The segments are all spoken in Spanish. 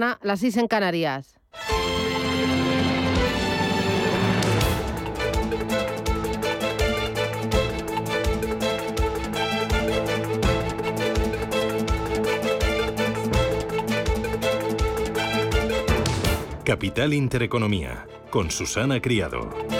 las 6 en Canarias. Capital Intereconomía, con Susana Criado.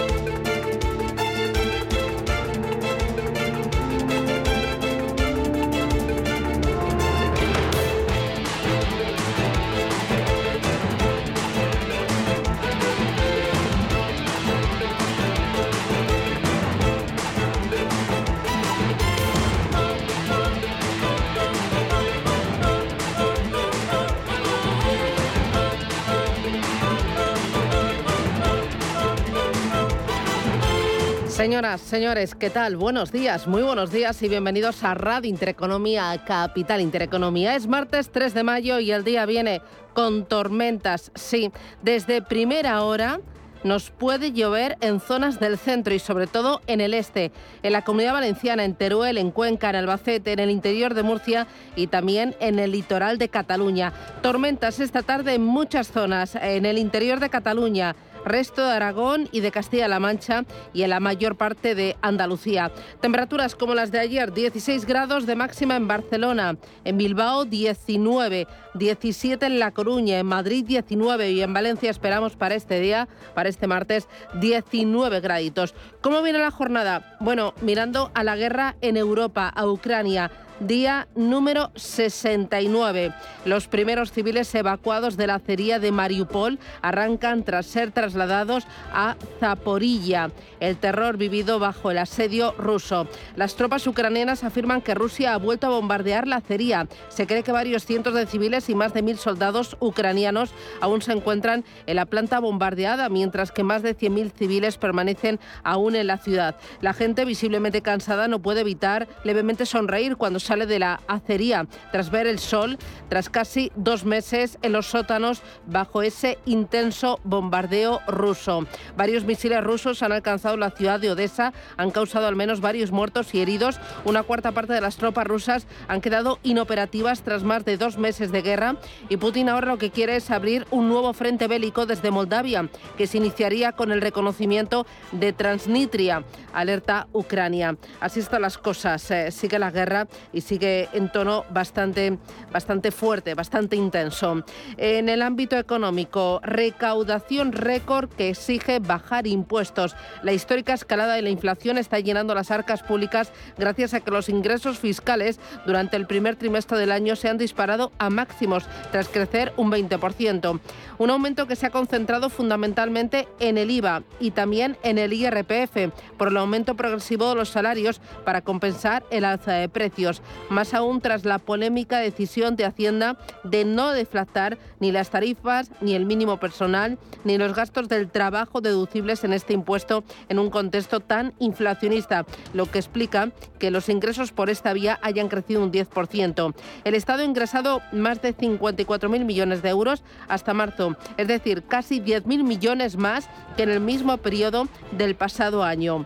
Señores, ¿qué tal? Buenos días, muy buenos días y bienvenidos a Radio Intereconomía, Capital Intereconomía. Es martes 3 de mayo y el día viene con tormentas, sí, desde primera hora nos puede llover en zonas del centro y sobre todo en el este, en la comunidad valenciana, en Teruel, en Cuenca, en Albacete, en el interior de Murcia y también en el litoral de Cataluña. Tormentas esta tarde en muchas zonas, en el interior de Cataluña resto de Aragón y de Castilla-La Mancha y en la mayor parte de Andalucía. Temperaturas como las de ayer, 16 grados de máxima en Barcelona, en Bilbao 19, 17 en La Coruña, en Madrid 19 y en Valencia esperamos para este día, para este martes, 19 graditos. ¿Cómo viene la jornada? Bueno, mirando a la guerra en Europa, a Ucrania día número 69. Los primeros civiles evacuados de la acería de Mariupol arrancan tras ser trasladados a Zaporilla. El terror vivido bajo el asedio ruso. Las tropas ucranianas afirman que Rusia ha vuelto a bombardear la acería. Se cree que varios cientos de civiles y más de mil soldados ucranianos aún se encuentran en la planta bombardeada, mientras que más de 100.000 civiles permanecen aún en la ciudad. La gente visiblemente cansada no puede evitar levemente sonreír cuando sale de la acería tras ver el sol, tras casi dos meses en los sótanos bajo ese intenso bombardeo ruso. Varios misiles rusos han alcanzado la ciudad de Odessa, han causado al menos varios muertos y heridos. Una cuarta parte de las tropas rusas han quedado inoperativas tras más de dos meses de guerra y Putin ahora lo que quiere es abrir un nuevo frente bélico desde Moldavia, que se iniciaría con el reconocimiento de Transnistria, alerta Ucrania. Así están las cosas. Eh, sigue la guerra y sigue en tono bastante, bastante fuerte, bastante intenso. En el ámbito económico, recaudación récord que exige bajar impuestos. La histórica escalada de la inflación está llenando las arcas públicas gracias a que los ingresos fiscales durante el primer trimestre del año se han disparado a máximos tras crecer un 20%. Un aumento que se ha concentrado fundamentalmente en el IVA y también en el IRPF por el aumento progresivo de los salarios para compensar el alza de precios más aún tras la polémica decisión de Hacienda de no deflactar ni las tarifas, ni el mínimo personal, ni los gastos del trabajo deducibles en este impuesto en un contexto tan inflacionista, lo que explica que los ingresos por esta vía hayan crecido un 10%. El Estado ha ingresado más de 54.000 millones de euros hasta marzo, es decir, casi 10.000 millones más que en el mismo periodo del pasado año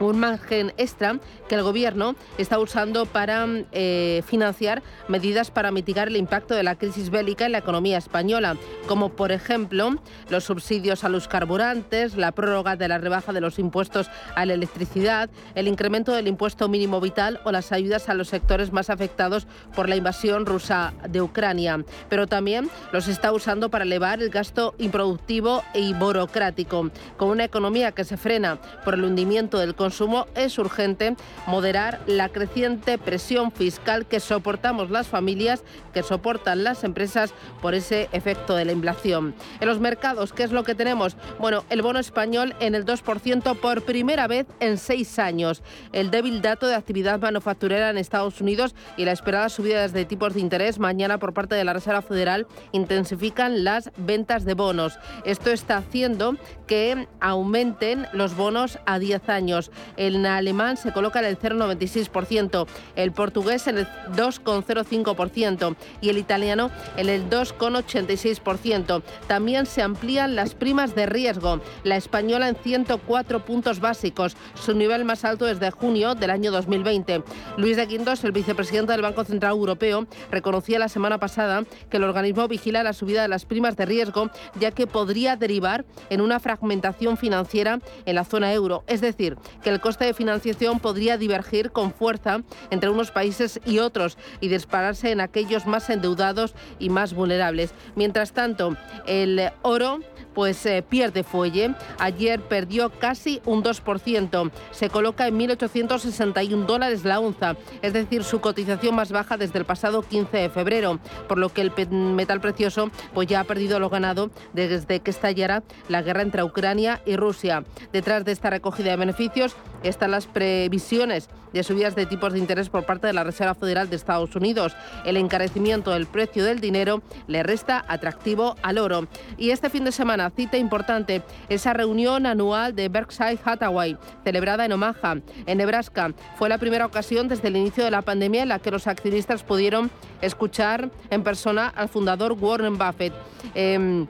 un margen extra que el Gobierno está usando para eh, financiar medidas para mitigar el impacto de la crisis bélica en la economía española, como por ejemplo los subsidios a los carburantes, la prórroga de la rebaja de los impuestos a la electricidad, el incremento del impuesto mínimo vital o las ayudas a los sectores más afectados por la invasión rusa de Ucrania. Pero también los está usando para elevar el gasto improductivo y burocrático. Con una economía que se frena por el hundimiento del consumo, es urgente moderar la creciente presión fiscal que soportamos las familias, que soportan las empresas por ese efecto de la inflación. En los mercados, ¿qué es lo que tenemos? Bueno, el bono español en el 2% por primera vez en seis años. El débil dato de actividad manufacturera en Estados Unidos y la esperada subida de tipos de interés mañana por parte de la Reserva Federal intensifican las ventas de bonos. Esto está haciendo que aumenten los bonos a 10 años. El alemán se coloca en el 0,96%, el portugués en el 2,05% y el italiano en el 2,86%. También se amplían las primas de riesgo. La española en 104 puntos básicos, su nivel más alto desde junio del año 2020. Luis de Guindos, el vicepresidente del Banco Central Europeo, reconocía la semana pasada que el organismo vigila la subida de las primas de riesgo, ya que podría derivar en una fragmentación financiera en la zona euro. Es decir, que el coste de financiación podría divergir con fuerza entre unos países y otros y dispararse en aquellos más endeudados y más vulnerables. Mientras tanto, el oro pues eh, pierde fuelle. Ayer perdió casi un 2%. Se coloca en 1.861 dólares la onza, es decir, su cotización más baja desde el pasado 15 de febrero, por lo que el metal precioso pues ya ha perdido lo ganado desde que estallara la guerra entre Ucrania y Rusia. Detrás de esta recogida de beneficios están las previsiones de subidas de tipos de interés por parte de la Reserva Federal de Estados Unidos. El encarecimiento del precio del dinero le resta atractivo al oro. Y este fin de semana, cita importante, esa reunión anual de Berkshire Hathaway, celebrada en Omaha, en Nebraska. Fue la primera ocasión desde el inicio de la pandemia en la que los accionistas pudieron escuchar en persona al fundador Warren Buffett. Em,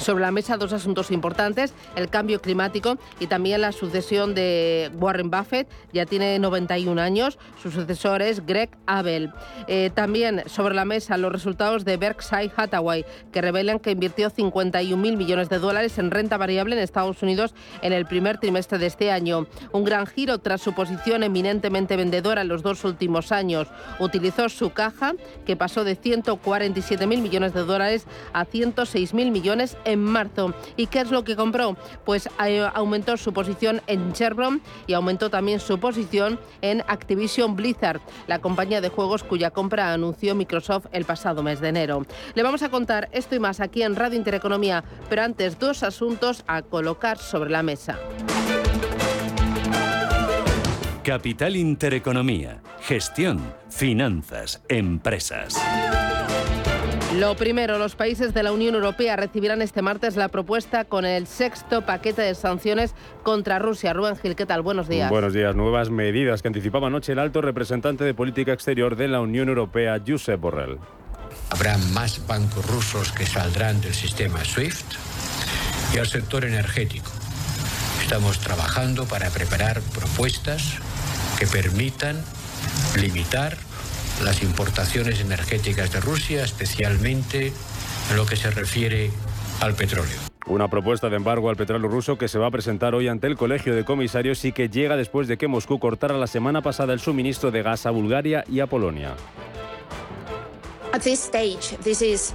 sobre la mesa dos asuntos importantes, el cambio climático y también la sucesión de Warren Buffett, ya tiene 91 años, su sucesor es Greg Abel. Eh, también sobre la mesa los resultados de Berkshire Hathaway, que revelan que invirtió 51 mil millones de dólares en renta variable en Estados Unidos en el primer trimestre de este año. Un gran giro tras su posición eminentemente vendedora en los dos últimos años. Utilizó su caja, que pasó de 147 mil millones de dólares a 106 mil millones en marzo. ¿Y qué es lo que compró? Pues eh, aumentó su posición en Chevron y aumentó también su posición en Activision Blizzard, la compañía de juegos cuya compra anunció Microsoft el pasado mes de enero. Le vamos a contar esto y más aquí en Radio Intereconomía, pero antes dos asuntos a colocar sobre la mesa. Capital Intereconomía, gestión, finanzas, empresas. Lo primero, los países de la Unión Europea recibirán este martes la propuesta con el sexto paquete de sanciones contra Rusia. Rubén Gil, ¿qué tal? Buenos días. Buenos días. Nuevas medidas que anticipaba anoche el alto representante de política exterior de la Unión Europea, Josep Borrell. Habrá más bancos rusos que saldrán del sistema SWIFT y al sector energético. Estamos trabajando para preparar propuestas que permitan limitar las importaciones energéticas de Rusia, especialmente en lo que se refiere al petróleo. Una propuesta de embargo al petróleo ruso que se va a presentar hoy ante el Colegio de Comisarios y que llega después de que Moscú cortara la semana pasada el suministro de gas a Bulgaria y a Polonia. At this stage, this is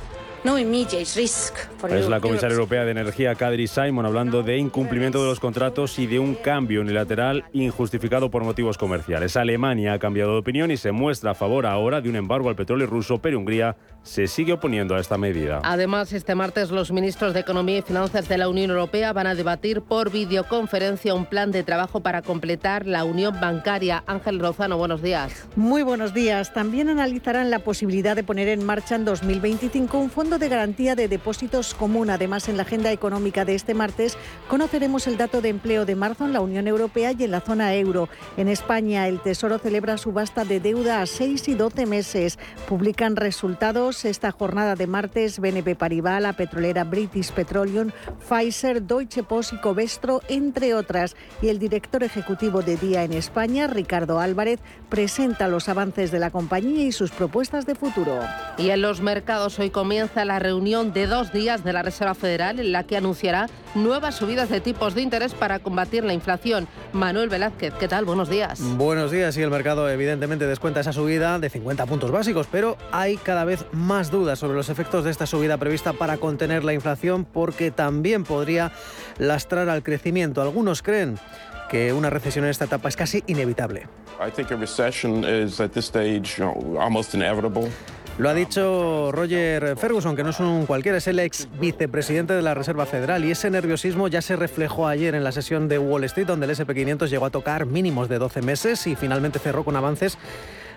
es la comisaria europea de Energía, Kadri Simon, hablando de incumplimiento de los contratos y de un cambio unilateral injustificado por motivos comerciales. Alemania ha cambiado de opinión y se muestra a favor ahora de un embargo al petróleo ruso, pero Hungría se sigue oponiendo a esta medida. Además, este martes los ministros de Economía y Finanzas de la Unión Europea van a debatir por videoconferencia un plan de trabajo para completar la unión bancaria. Ángel Rozano, buenos días. Muy buenos días. También analizarán la posibilidad de poner en marcha en 2025 un fondo de garantía de depósitos común. Además, en la agenda económica de este martes conoceremos el dato de empleo de marzo en la Unión Europea y en la zona euro. En España, el Tesoro celebra subasta de deuda a 6 y 12 meses. Publican resultados esta jornada de martes BNP Paribas, la petrolera British Petroleum, Pfizer, Deutsche Post y Covestro, entre otras. Y el director ejecutivo de Día en España, Ricardo Álvarez, presenta los avances de la compañía y sus propuestas de futuro. Y en los mercados hoy comienza la reunión de dos días de la Reserva Federal en la que anunciará nuevas subidas de tipos de interés para combatir la inflación. Manuel Velázquez, ¿qué tal? Buenos días. Buenos días y el mercado evidentemente descuenta esa subida de 50 puntos básicos, pero hay cada vez más dudas sobre los efectos de esta subida prevista para contener la inflación porque también podría lastrar al crecimiento. Algunos creen que una recesión en esta etapa es casi inevitable. Lo ha dicho Roger Ferguson, que no es un cualquiera, es el ex vicepresidente de la Reserva Federal. Y ese nerviosismo ya se reflejó ayer en la sesión de Wall Street, donde el SP500 llegó a tocar mínimos de 12 meses y finalmente cerró con avances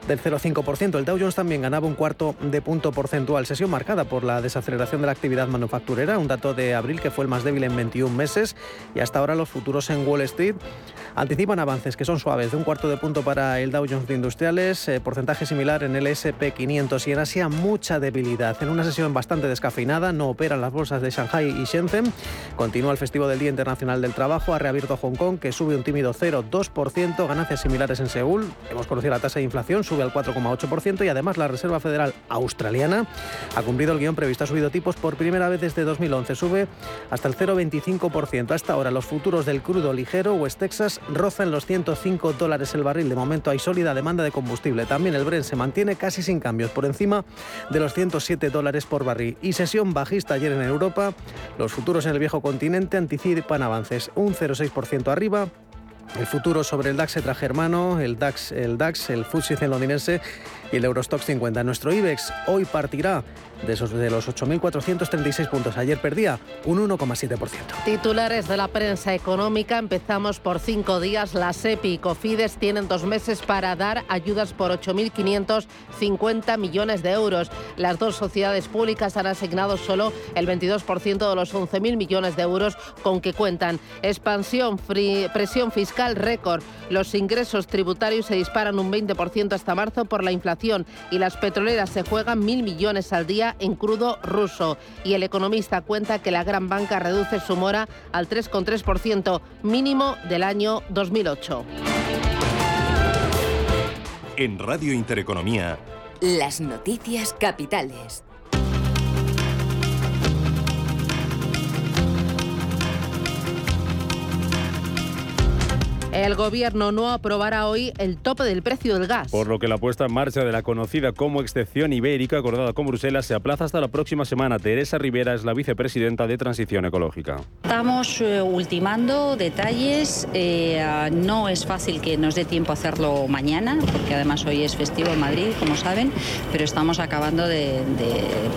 del 0,5%. El Dow Jones también ganaba un cuarto de punto porcentual. Sesión marcada por la desaceleración de la actividad manufacturera, un dato de abril que fue el más débil en 21 meses y hasta ahora los futuros en Wall Street anticipan avances que son suaves de un cuarto de punto para el Dow Jones de Industriales, eh, porcentaje similar en el SP 500 y en Asia mucha debilidad. En una sesión bastante descafeinada, no operan las bolsas de Shanghai y Shenzhen. Continúa el festivo del Día Internacional del Trabajo, ha reabierto Hong Kong que sube un tímido 0,2%, ganancias similares en Seúl. Hemos conocido la tasa de inflación, sube al 4,8% y además la Reserva Federal Australiana ha cumplido el guion previsto, ha subido tipos por primera vez desde 2011, sube hasta el 0,25%. Hasta ahora los futuros del crudo ligero West Texas rozan los 105 dólares el barril. De momento hay sólida demanda de combustible. También el Brent se mantiene casi sin cambios, por encima de los 107 dólares por barril. Y sesión bajista ayer en Europa. Los futuros en el viejo continente anticipan avances un 0,6% arriba. El futuro sobre el DAX germano, el DAX, el DAX, el FTSE londinense y el Eurostock 50. Nuestro IBEX hoy partirá de, esos, de los 8.436 puntos. Ayer perdía un 1,7%. Titulares de la prensa económica. Empezamos por cinco días. La SEPI y COFIDES tienen dos meses para dar ayudas por 8.550 millones de euros. Las dos sociedades públicas han asignado solo el 22% de los 11.000 millones de euros con que cuentan. Expansión, presión fiscal récord. Los ingresos tributarios se disparan un 20% hasta marzo por la inflación y las petroleras se juegan mil millones al día en crudo ruso. Y el economista cuenta que la gran banca reduce su mora al 3,3%, mínimo del año 2008. En Radio Intereconomía. Las noticias capitales. El gobierno no aprobará hoy el tope del precio del gas. Por lo que la puesta en marcha de la conocida como excepción ibérica acordada con Bruselas se aplaza hasta la próxima semana. Teresa Rivera es la vicepresidenta de Transición Ecológica. Estamos eh, ultimando detalles. Eh, no es fácil que nos dé tiempo a hacerlo mañana, porque además hoy es festivo en Madrid, como saben, pero estamos acabando de,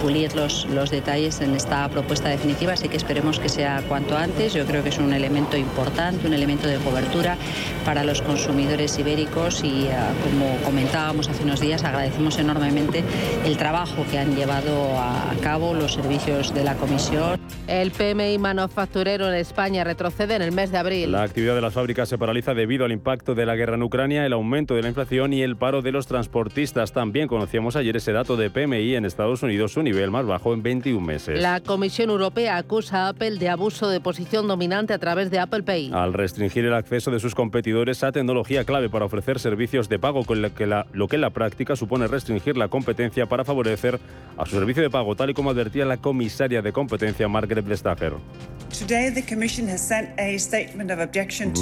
pulir los, los detalles en esta propuesta definitiva, así que esperemos que sea cuanto antes. Yo creo que es un elemento importante, un elemento de cobertura para los consumidores ibéricos y eh, como comentábamos hace unos días agradecemos enormemente el trabajo que han llevado a cabo los servicios de la Comisión. El PMI manufacturero en España retrocede en el mes de abril. La actividad de las fábricas se paraliza debido al impacto de la guerra en Ucrania, el aumento de la inflación y el paro de los transportistas. También conocíamos ayer ese dato de PMI en Estados Unidos, su nivel más bajo en 21 meses. La Comisión Europea acusa a Apple de abuso de posición dominante a través de Apple Pay. Al restringir el acceso de sus competidores a tecnología clave para ofrecer servicios de pago, con lo que, la, lo que en la práctica supone restringir la competencia para favorecer a su servicio de pago, tal y como advertía la comisaria de competencia Margaret Vestager.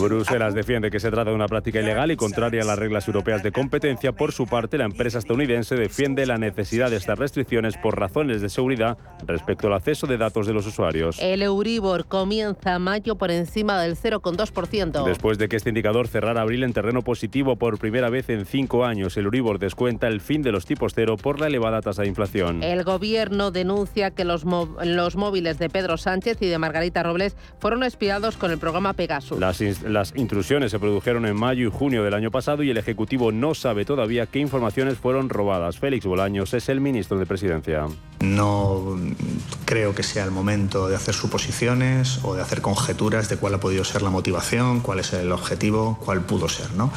Bruselas defiende que se trata de una práctica ilegal y contraria a las reglas europeas de competencia. Por su parte, la empresa estadounidense defiende la necesidad de estas restricciones por razones de seguridad respecto al acceso de datos de los usuarios. El Euribor comienza mayo por encima del 0,2%. Después de que este indicador cerrara abril en terreno positivo por primera vez en cinco años, el Euribor descuenta el fin de los tipos cero por la elevada tasa de inflación. El gobierno denuncia que los, los móviles de Pedro Sánchez y de Margarita Robles fueron espiados con el programa Pegasus. Las, las intrusiones se produjeron en mayo y junio del año pasado y el Ejecutivo no sabe todavía qué informaciones fueron robadas. Félix Bolaños es el ministro de Presidencia. No creo que sea el momento de hacer suposiciones o de hacer conjeturas de cuál ha podido ser la motivación, cuál es el objetivo, cuál pudo ser. ¿no?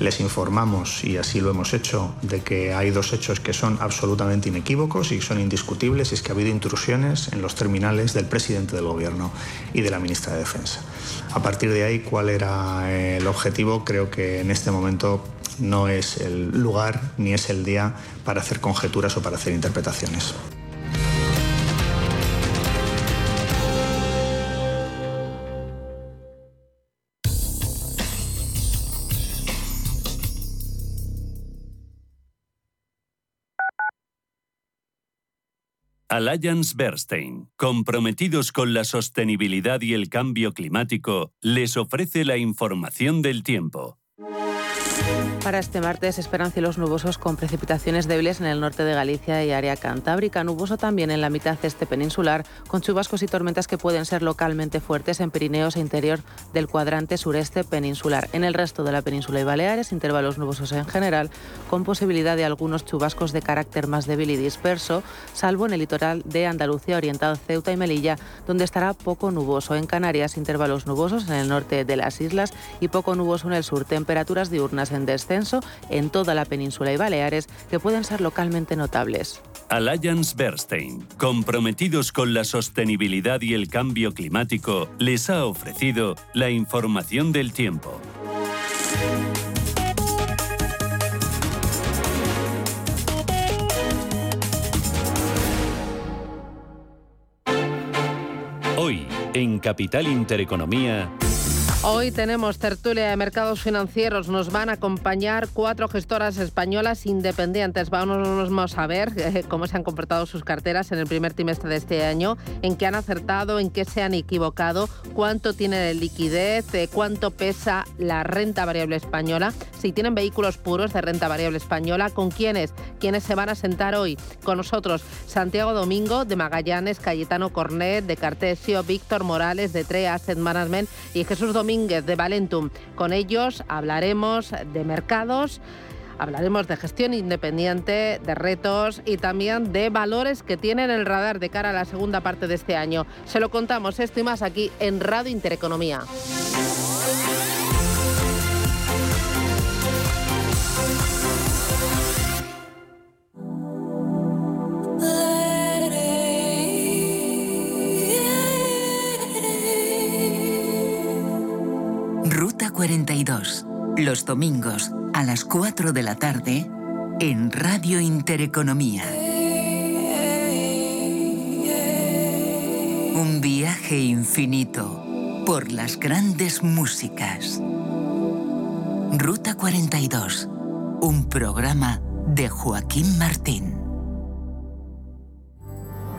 Les informamos, y así lo hemos hecho, de que hay dos hechos que son absolutamente inequívocos y son indiscutibles, y es que ha habido intrusiones en los terminales del presidente del Gobierno y de la ministra de Defensa. A partir de ahí, ¿cuál era el objetivo? Creo que en este momento no es el lugar ni es el día para hacer conjeturas o para hacer interpretaciones. Alliance Bernstein, comprometidos con la sostenibilidad y el cambio climático, les ofrece la información del tiempo. Para este martes esperan cielos nubosos con precipitaciones débiles en el norte de Galicia y área cantábrica. Nuboso también en la mitad este peninsular, con chubascos y tormentas que pueden ser localmente fuertes en Pirineos e interior del cuadrante sureste peninsular. En el resto de la península y Baleares, intervalos nubosos en general, con posibilidad de algunos chubascos de carácter más débil y disperso, salvo en el litoral de Andalucía oriental Ceuta y Melilla, donde estará poco nuboso. En Canarias, intervalos nubosos en el norte de las islas y poco nuboso en el sur. Temperaturas diurnas en descenso en toda la península y Baleares que pueden ser localmente notables. Alliance Bernstein, comprometidos con la sostenibilidad y el cambio climático, les ha ofrecido la información del tiempo. Hoy, en Capital Intereconomía, Hoy tenemos tertulia de mercados financieros. Nos van a acompañar cuatro gestoras españolas independientes. Vamos a ver eh, cómo se han comportado sus carteras en el primer trimestre de este año, en qué han acertado, en qué se han equivocado, cuánto tiene de liquidez, eh, cuánto pesa la renta variable española, si tienen vehículos puros de renta variable española, con quiénes, quiénes se van a sentar hoy con nosotros. Santiago Domingo de Magallanes, Cayetano Cornet de Cartesio, Víctor Morales de TRE Asset Management y Jesús Domingo de Valentum. Con ellos hablaremos de mercados. Hablaremos de gestión independiente, de retos y también de valores que tienen el radar de cara a la segunda parte de este año. Se lo contamos esto y más aquí en Radio Intereconomía. Ruta 42. Los domingos a las 4 de la tarde en Radio Intereconomía. Un viaje infinito por las grandes músicas. Ruta 42. Un programa de Joaquín Martín.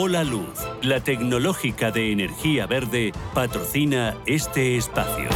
Hola Luz, la tecnológica de energía verde, patrocina este espacio.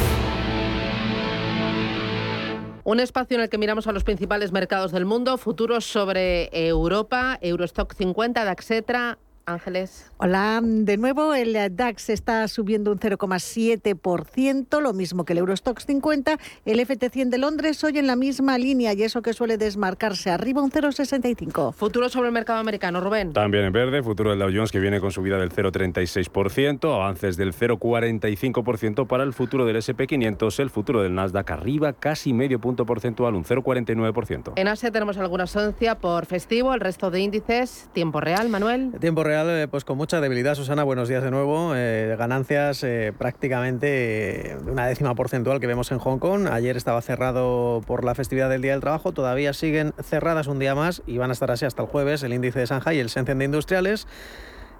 Un espacio en el que miramos a los principales mercados del mundo, futuros sobre Europa, Eurostock 50, DAXetra, Ángeles. Hola, de nuevo el DAX está subiendo un 0,7%, lo mismo que el Eurostox 50. El FT100 de Londres hoy en la misma línea y eso que suele desmarcarse arriba un 0,65. Futuro sobre el mercado americano, Rubén. También en verde, futuro del Dow Jones que viene con subida del 0,36%, avances del 0,45% para el futuro del SP500, el futuro del Nasdaq arriba casi medio punto porcentual, un 0,49%. En Asia tenemos alguna ausencia por festivo, el resto de índices, tiempo real, Manuel. Tiempo real, eh, pues con mucha debilidad. Susana, buenos días de nuevo. Eh, ganancias eh, prácticamente de una décima porcentual que vemos en Hong Kong. Ayer estaba cerrado por la festividad del Día del Trabajo. Todavía siguen cerradas un día más y van a estar así hasta el jueves el índice de Shanghai y el Shenzhen de Industriales.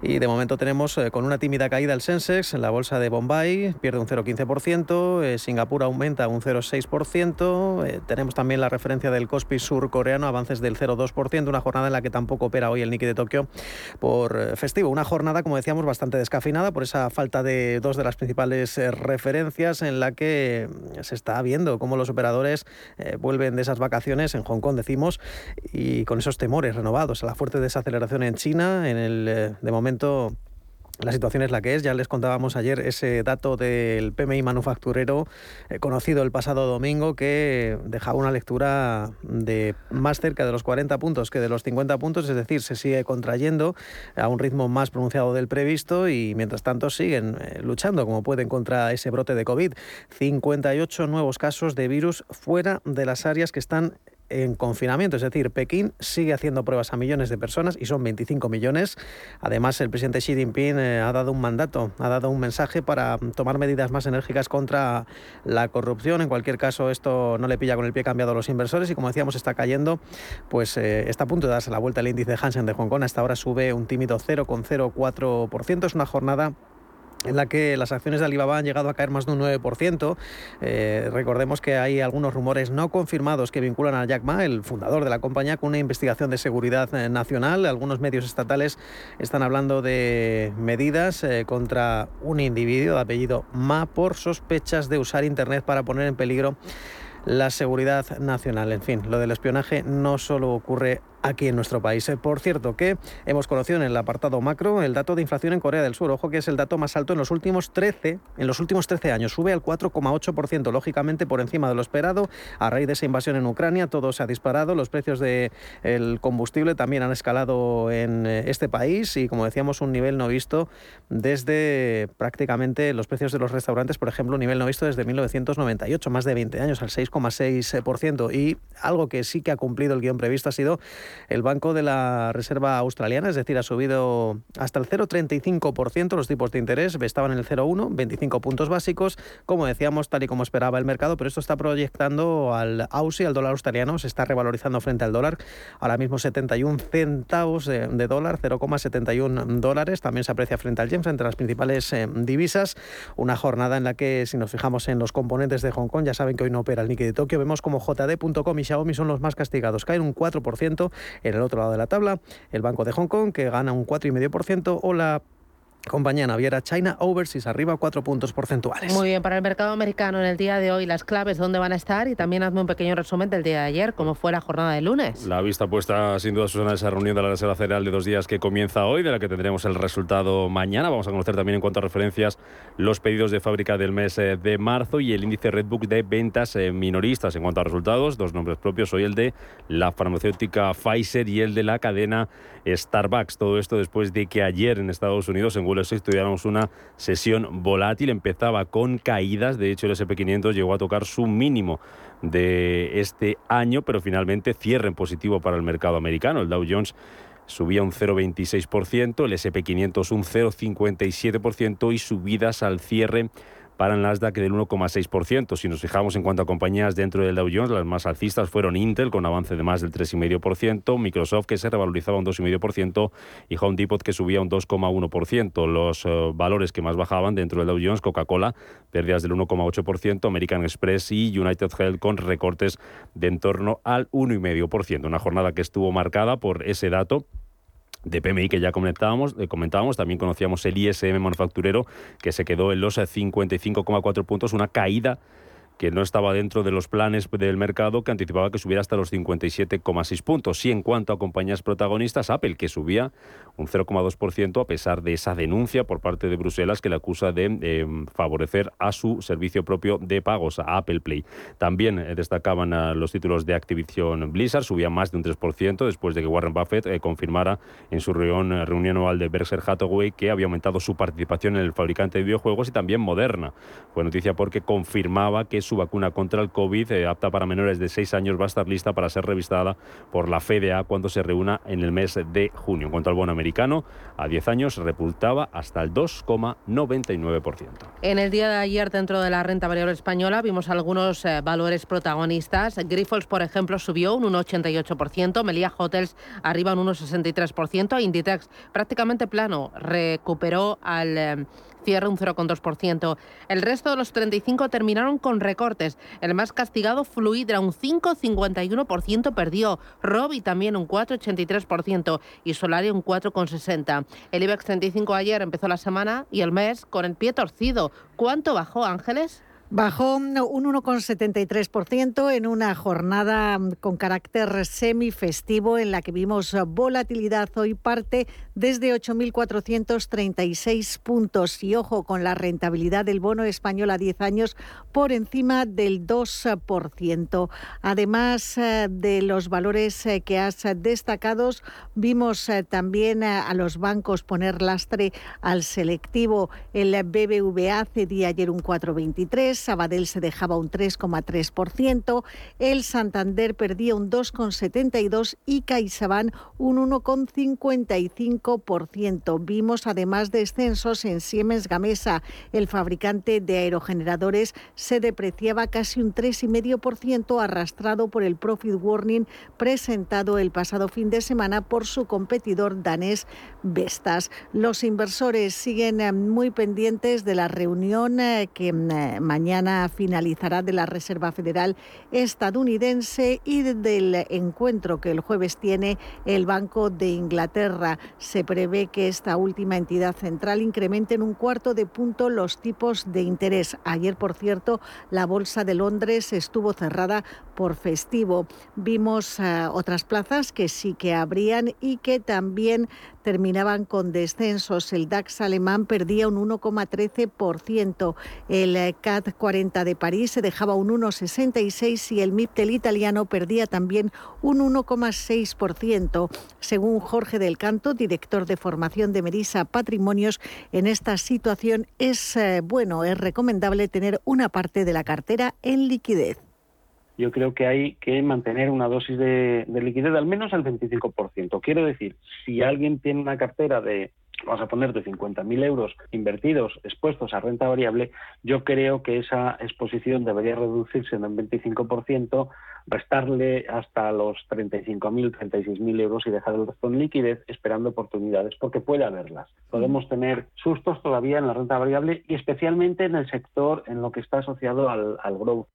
Y de momento tenemos eh, con una tímida caída el Sensex, en la bolsa de Bombay pierde un 0,15%, eh, Singapur aumenta un 0,6%, eh, tenemos también la referencia del Kospi surcoreano, avances del 0,2%, una jornada en la que tampoco opera hoy el Nikkei de Tokio por festivo. Una jornada, como decíamos, bastante descafinada por esa falta de dos de las principales referencias en la que se está viendo cómo los operadores vuelven de esas vacaciones en Hong Kong, decimos, y con esos temores renovados a la fuerte desaceleración en China, en el de momento la situación es la que es. Ya les contábamos ayer ese dato del PMI manufacturero eh, conocido el pasado domingo que dejaba una lectura de más cerca de los 40 puntos que de los 50 puntos, es decir, se sigue contrayendo a un ritmo más pronunciado del previsto y mientras tanto siguen eh, luchando como pueden contra ese brote de COVID. 58 nuevos casos de virus fuera de las áreas que están en confinamiento. Es decir, Pekín sigue haciendo pruebas a millones de personas y son 25 millones. Además, el presidente Xi Jinping eh, ha dado un mandato, ha dado un mensaje para tomar medidas más enérgicas contra la corrupción. En cualquier caso, esto no le pilla con el pie cambiado a los inversores y como decíamos, está cayendo, pues eh, está a punto de darse la vuelta el índice de Hansen de Hong Kong. Hasta ahora sube un tímido 0,04%. Es una jornada en la que las acciones de Alibaba han llegado a caer más de un 9%. Eh, recordemos que hay algunos rumores no confirmados que vinculan a Jack Ma, el fundador de la compañía, con una investigación de seguridad eh, nacional. Algunos medios estatales están hablando de medidas eh, contra un individuo de apellido Ma por sospechas de usar Internet para poner en peligro la seguridad nacional. En fin, lo del espionaje no solo ocurre aquí en nuestro país. Eh, por cierto, que hemos conocido en el apartado macro el dato de inflación en Corea del Sur. Ojo que es el dato más alto en los últimos 13, en los últimos 13 años. Sube al 4,8%, lógicamente por encima de lo esperado. A raíz de esa invasión en Ucrania, todo se ha disparado. Los precios del combustible también han escalado en eh, este país y, como decíamos, un nivel no visto desde prácticamente los precios de los restaurantes, por ejemplo, un nivel no visto desde 1998, más de 20 años, al 6,6%. Y algo que sí que ha cumplido el guion previsto ha sido el Banco de la Reserva Australiana, es decir, ha subido hasta el 0,35% los tipos de interés, estaban en el 0,1, 25 puntos básicos, como decíamos, tal y como esperaba el mercado, pero esto está proyectando al AUSI, al dólar australiano, se está revalorizando frente al dólar, ahora mismo 71 centavos de, dólar, 0,71 dólares, también se aprecia frente al yen, a las principales eh, divisas, una jornada en la que, si nos fijamos en los componentes de Hong Kong, ya saben que hoy no opera el Nikkei de Tokio, vemos como JD.com y Xiaomi son los más castigados, caen un 4%, en el otro lado de la tabla, el Banco de Hong Kong, que gana un 4,5%, o la Compañía naviera China Overseas arriba cuatro puntos porcentuales. Muy bien, para el mercado americano en el día de hoy, las claves dónde van a estar y también hazme un pequeño resumen del día de ayer, cómo fue la jornada de lunes. La vista puesta sin duda, Susana, esa reunión de la Reserva Federal de dos días que comienza hoy, de la que tendremos el resultado mañana. Vamos a conocer también en cuanto a referencias los pedidos de fábrica del mes eh, de marzo y el índice Redbook de ventas eh, minoristas. En cuanto a resultados, dos nombres propios, hoy el de la farmacéutica Pfizer y el de la cadena Starbucks. Todo esto después de que ayer en Estados Unidos, en Wall Street, tuviéramos una sesión volátil. Empezaba con caídas. De hecho, el SP500 llegó a tocar su mínimo de este año, pero finalmente cierre en positivo para el mercado americano. El Dow Jones subía un 0,26%, el SP500 un 0,57% y subidas al cierre para el Nasdaq del 1,6%. Si nos fijamos en cuanto a compañías dentro del Dow Jones, las más alcistas fueron Intel con avance de más del 3,5%, Microsoft que se revalorizaba un 2,5% y Home Depot que subía un 2,1%. Los eh, valores que más bajaban dentro del Dow Jones, Coca-Cola, pérdidas del 1,8%, American Express y United Health con recortes de en torno al 1,5%. Una jornada que estuvo marcada por ese dato de PMI que ya comentábamos, eh, comentábamos, también conocíamos el ISM manufacturero que se quedó en los 55,4 puntos, una caída que no estaba dentro de los planes del mercado que anticipaba que subiera hasta los 57,6 puntos. Y en cuanto a compañías protagonistas, Apple, que subía un 0,2% a pesar de esa denuncia por parte de Bruselas que le acusa de em, favorecer a su servicio propio de pagos, a Apple Play. También eh, destacaban eh, los títulos de Activision Blizzard, subía más de un 3% después de que Warren Buffett eh, confirmara en su reunión, anual de Berkshire Hathaway que había aumentado su participación en el fabricante de videojuegos y también Moderna. Fue noticia porque confirmaba que su vacuna contra el COVID, eh, apta para menores de 6 años, va a estar lista para ser revistada por la FDA cuando se reúna en el mes de junio. En cuanto al bono a 10 años repultaba hasta el 2,99%. En el día de ayer, dentro de la renta variable española, vimos algunos eh, valores protagonistas. Grifols, por ejemplo, subió un 1,88%, Melia Hotels arriba un 1,63%, Inditex prácticamente plano, recuperó al... Eh, cierre un 0,2%. El resto de los 35 terminaron con recortes. El más castigado, Fluidra, un 5,51% perdió. Robi también un 4,83% y Solaria un 4,60%. El IBEX 35 ayer empezó la semana y el mes con el pie torcido. ¿Cuánto bajó, Ángeles? Bajó un 1,73% en una jornada con carácter semifestivo en la que vimos volatilidad. Hoy parte desde 8.436 puntos y ojo con la rentabilidad del bono español a 10 años por encima del 2%. Además eh, de los valores eh, que has destacado, vimos eh, también a los bancos poner lastre al selectivo. El BBVA cedía ayer un 4,23 Sabadell se dejaba un 3,3%, el Santander perdía un 2,72% y CaixaBank un 1,55%. Vimos además descensos en Siemens Gamesa. El fabricante de aerogeneradores se depreciaba casi un 3,5% arrastrado por el profit warning presentado el pasado fin de semana por su competidor danés Vestas. Los inversores siguen eh, muy pendientes de la reunión eh, que eh, mañana finalizará de la Reserva Federal estadounidense y del encuentro que el jueves tiene el Banco de Inglaterra. Se prevé que esta última entidad central incremente en un cuarto de punto los tipos de interés. Ayer, por cierto, la Bolsa de Londres estuvo cerrada por festivo. Vimos otras plazas que sí que abrían y que también terminaban con descensos. El DAX alemán perdía un 1,13%. El CAT 40 de París se dejaba un 1,66% y el MIPTEL italiano perdía también un 1,6%. Según Jorge del Canto, director de formación de Merisa Patrimonios, en esta situación es eh, bueno, es recomendable tener una parte de la cartera en liquidez yo creo que hay que mantener una dosis de, liquidez al menos al 25%. Quiero decir, si alguien tiene una cartera de, vamos a poner, de 50.000 euros invertidos, expuestos a renta variable, yo creo que esa exposición debería reducirse en un 25%, restarle hasta los 35.000, 36.000 euros y dejar el resto en liquidez esperando oportunidades, porque puede haberlas. Podemos tener sustos todavía en la renta variable y especialmente en el sector en lo que está asociado al, al growth.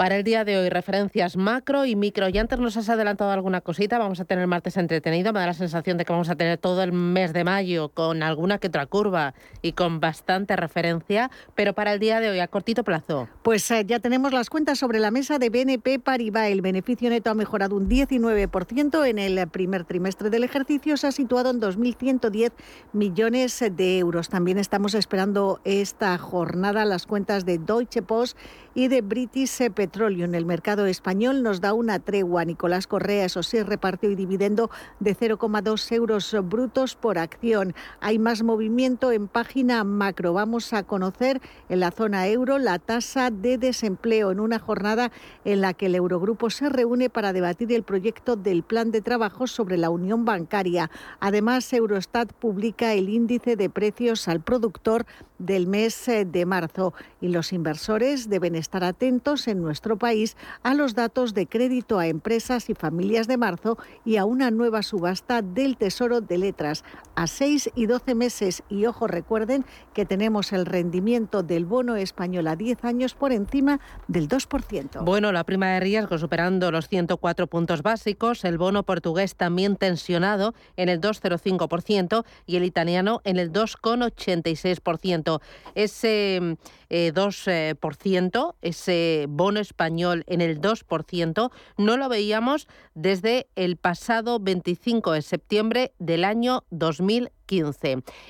Para el día de hoy, referencias macro y micro. Y antes nos has adelantado alguna cosita. Vamos a tener martes entretenido. Me da la sensación de que vamos a tener todo el mes de mayo con alguna que otra curva y con bastante referencia. Pero para el día de hoy, a cortito plazo. Pues eh, ya tenemos las cuentas sobre la mesa de BNP Paribas. El beneficio neto ha mejorado un 19% en el primer trimestre del ejercicio. Se ha situado en 2.110 millones de euros. También estamos esperando esta jornada las cuentas de Deutsche Post y de British Petroleum. En el mercado español nos da una tregua. Nicolás Correa, eso sí, repartió y dividendo de 0,2 euros brutos por acción. Hay más movimiento en página macro. Vamos a conocer en la zona euro la tasa de desempleo en una jornada en la que el Eurogrupo se reúne para debatir el proyecto del plan de trabajo sobre la unión bancaria. Además, Eurostat publica el índice de precios al productor del mes eh, de marzo y los inversores deben estar atentos en nuestro país a los datos de crédito a empresas y familias de marzo y a una nueva subasta del Tesoro de Letras a 6 y 12 meses. Y ojo, recuerden que tenemos el rendimiento del bono español a 10 años por encima del 2%. Bueno, la prima de riesgo superando los 104 puntos básicos, el bono portugués también tensionado en el 2,05% y el italiano en el 2,86%. Ese 2%, eh, ese bono español en el 2%, no lo veíamos desde el pasado 25 de septiembre del año 2000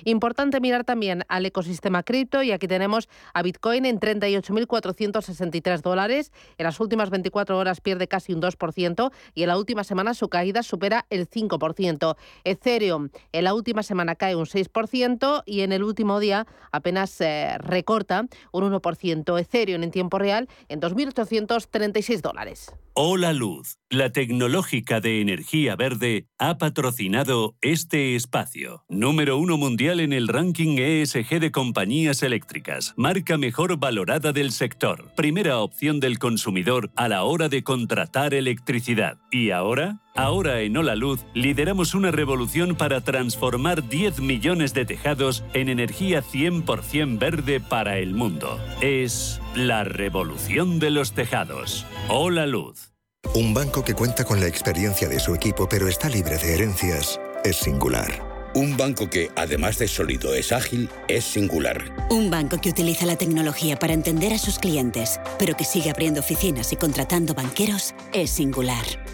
Importante mirar también al ecosistema cripto y aquí tenemos a Bitcoin en 38.463 dólares. En las últimas 24 horas pierde casi un 2% y en la última semana su caída supera el 5%. Ethereum en la última semana cae un 6% y en el último día apenas se recorta un 1%. Ethereum en tiempo real en 2.836 dólares. Hola Luz, la tecnológica de energía verde, ha patrocinado este espacio. Número uno mundial en el ranking ESG de compañías eléctricas, marca mejor valorada del sector, primera opción del consumidor a la hora de contratar electricidad. ¿Y ahora? Ahora en Hola Luz lideramos una revolución para transformar 10 millones de tejados en energía 100% verde para el mundo. Es la revolución de los tejados. Hola Luz. Un banco que cuenta con la experiencia de su equipo pero está libre de herencias es singular. Un banco que, además de sólido, es ágil, es singular. Un banco que utiliza la tecnología para entender a sus clientes, pero que sigue abriendo oficinas y contratando banqueros, es singular.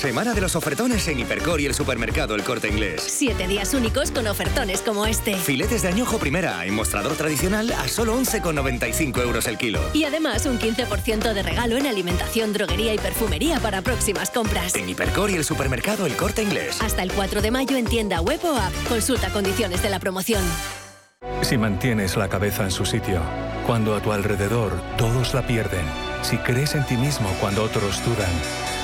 Semana de los ofertones en Hipercor y el supermercado El Corte Inglés. Siete días únicos con ofertones como este. Filetes de añojo primera en mostrador tradicional a solo 11,95 euros el kilo. Y además un 15% de regalo en alimentación, droguería y perfumería para próximas compras. En Hipercor y el supermercado El Corte Inglés. Hasta el 4 de mayo en tienda web o app. Consulta condiciones de la promoción. Si mantienes la cabeza en su sitio, cuando a tu alrededor todos la pierden, si crees en ti mismo cuando otros dudan,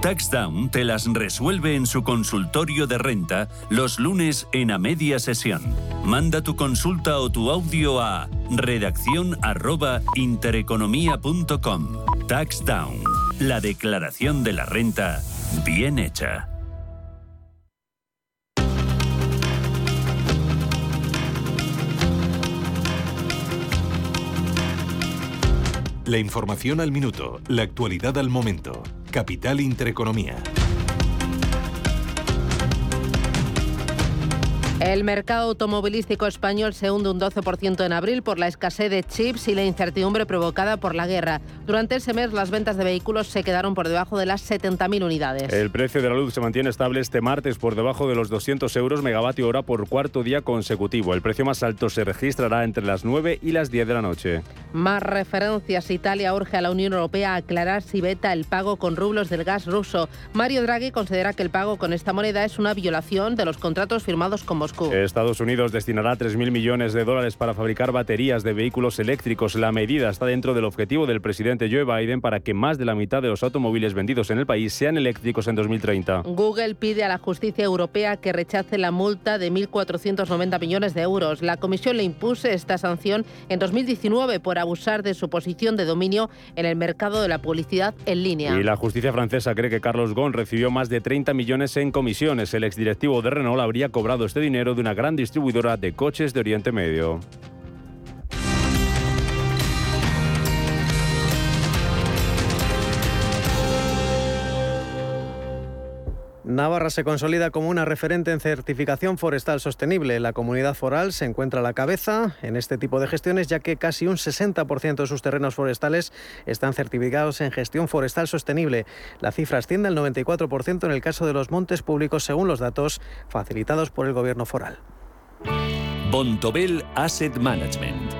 TaxDown te las resuelve en su consultorio de renta los lunes en a media sesión. Manda tu consulta o tu audio a redacción arroba intereconomía.com. TaxDown, la declaración de la renta bien hecha. La información al minuto, la actualidad al momento. Capital Intereconomía. El mercado automovilístico español se hunde un 12% en abril por la escasez de chips y la incertidumbre provocada por la guerra. Durante ese mes las ventas de vehículos se quedaron por debajo de las 70.000 unidades. El precio de la luz se mantiene estable este martes por debajo de los 200 euros megavatio hora por cuarto día consecutivo. El precio más alto se registrará entre las 9 y las 10 de la noche. Más referencias. Italia urge a la Unión Europea a aclarar si veta el pago con rublos del gas ruso. Mario Draghi considera que el pago con esta moneda es una violación de los contratos firmados con Moscú. Estados Unidos destinará 3.000 millones de dólares para fabricar baterías de vehículos eléctricos. La medida está dentro del objetivo del presidente Joe Biden para que más de la mitad de los automóviles vendidos en el país sean eléctricos en 2030. Google pide a la justicia europea que rechace la multa de 1.490 millones de euros. La comisión le impuso esta sanción en 2019 por abusar de su posición de dominio en el mercado de la publicidad en línea. Y la justicia francesa cree que Carlos Ghosn recibió más de 30 millones en comisiones. El exdirectivo de Renault habría cobrado este dinero de una gran distribuidora de coches de Oriente Medio. Navarra se consolida como una referente en certificación forestal sostenible. La comunidad foral se encuentra a la cabeza en este tipo de gestiones, ya que casi un 60% de sus terrenos forestales están certificados en gestión forestal sostenible. La cifra asciende al 94% en el caso de los montes públicos, según los datos facilitados por el gobierno foral. Bontobel Asset Management.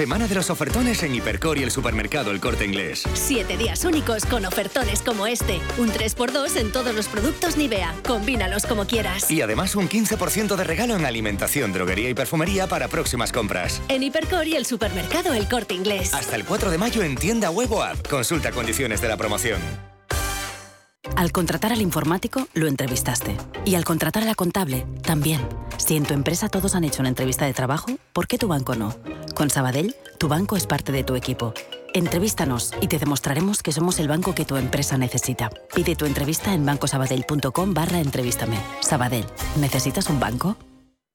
Semana de los ofertones en Hipercor y el supermercado El Corte Inglés. Siete días únicos con ofertones como este. Un 3x2 en todos los productos Nivea. Combínalos como quieras. Y además un 15% de regalo en alimentación, droguería y perfumería para próximas compras. En Hipercor y el supermercado El Corte Inglés. Hasta el 4 de mayo en tienda web o app. Consulta condiciones de la promoción. Al contratar al informático, lo entrevistaste. Y al contratar a la contable, también. Si en tu empresa todos han hecho una entrevista de trabajo, ¿por qué tu banco no? Con Sabadell, tu banco es parte de tu equipo. Entrevístanos y te demostraremos que somos el banco que tu empresa necesita. Pide tu entrevista en bancosabadell.com barra entrevístame. Sabadell, ¿necesitas un banco?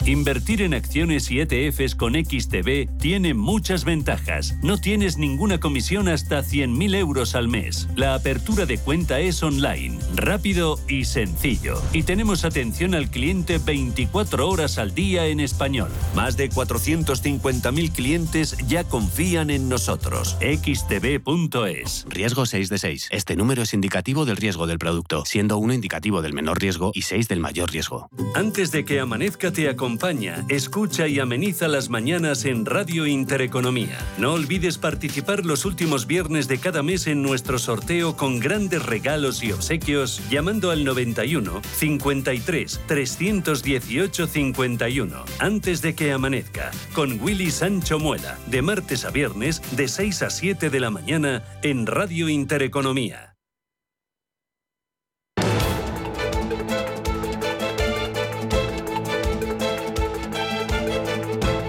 Invertir en acciones y ETFs con XTB tiene muchas ventajas. No tienes ninguna comisión hasta 100.000 euros al mes. La apertura de cuenta es online, rápido y sencillo. Y tenemos atención al cliente 24 horas al día en español. Más de 450.000 clientes ya confían en nosotros. XTB.es. Riesgo 6 de 6. Este número es indicativo del riesgo del producto, siendo 1 indicativo del menor riesgo y 6 del mayor riesgo. Antes de que amanezca te acompaña, escucha y ameniza las mañanas en Radio Intereconomía. No olvides participar los últimos viernes de cada mes en nuestro sorteo con grandes regalos y obsequios llamando al 91 53 318 51 antes de que amanezca con Willy Sancho Muela de martes a viernes de 6 a 7 de la mañana en Radio Intereconomía.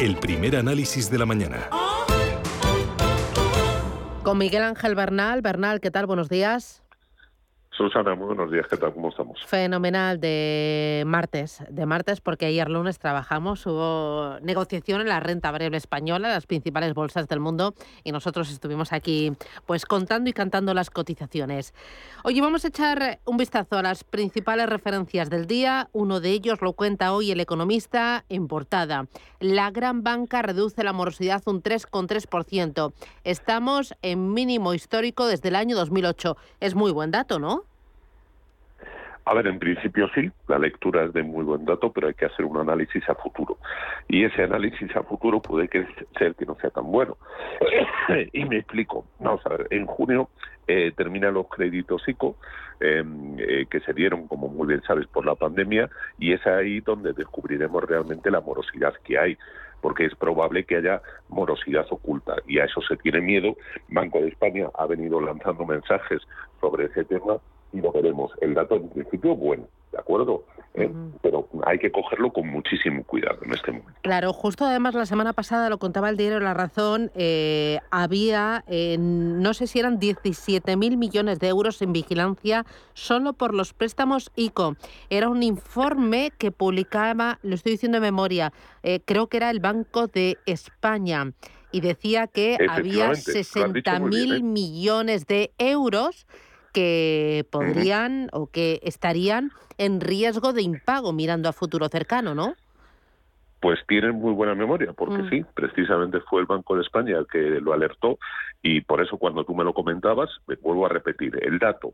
El primer análisis de la mañana. Con Miguel Ángel Bernal. Bernal, ¿qué tal? Buenos días. Susana, muy buenos días, ¿qué tal? ¿Cómo estamos? Fenomenal de martes, de martes porque ayer lunes trabajamos, hubo negociación en la renta variable española, las principales bolsas del mundo y nosotros estuvimos aquí pues contando y cantando las cotizaciones. Oye, vamos a echar un vistazo a las principales referencias del día, uno de ellos lo cuenta hoy el economista en portada. La gran banca reduce la morosidad un 3,3%. Estamos en mínimo histórico desde el año 2008. Es muy buen dato, ¿no? A ver, en principio sí, la lectura es de muy buen dato, pero hay que hacer un análisis a futuro. Y ese análisis a futuro puede que ser que no sea tan bueno. y me explico. Vamos a ver, en junio eh, terminan los créditos ICO, em, eh, que se dieron, como muy bien sabes, por la pandemia, y es ahí donde descubriremos realmente la morosidad que hay porque es probable que haya morosidad oculta y a eso se tiene miedo. Banco de España ha venido lanzando mensajes sobre ese tema y lo veremos. El dato en principio bueno, ¿de acuerdo? Eh, pero hay que cogerlo con muchísimo cuidado en este momento. Claro, justo además la semana pasada lo contaba el diario La Razón, eh, había, no sé si eran 17.000 millones de euros en vigilancia solo por los préstamos ICO. Era un informe que publicaba, lo estoy diciendo de memoria, eh, creo que era el Banco de España y decía que había 60.000 millones de euros que podrían o que estarían en riesgo de impago mirando a futuro cercano, ¿no? Pues tienen muy buena memoria, porque mm. sí, precisamente fue el Banco de España el que lo alertó y por eso cuando tú me lo comentabas, me vuelvo a repetir, el dato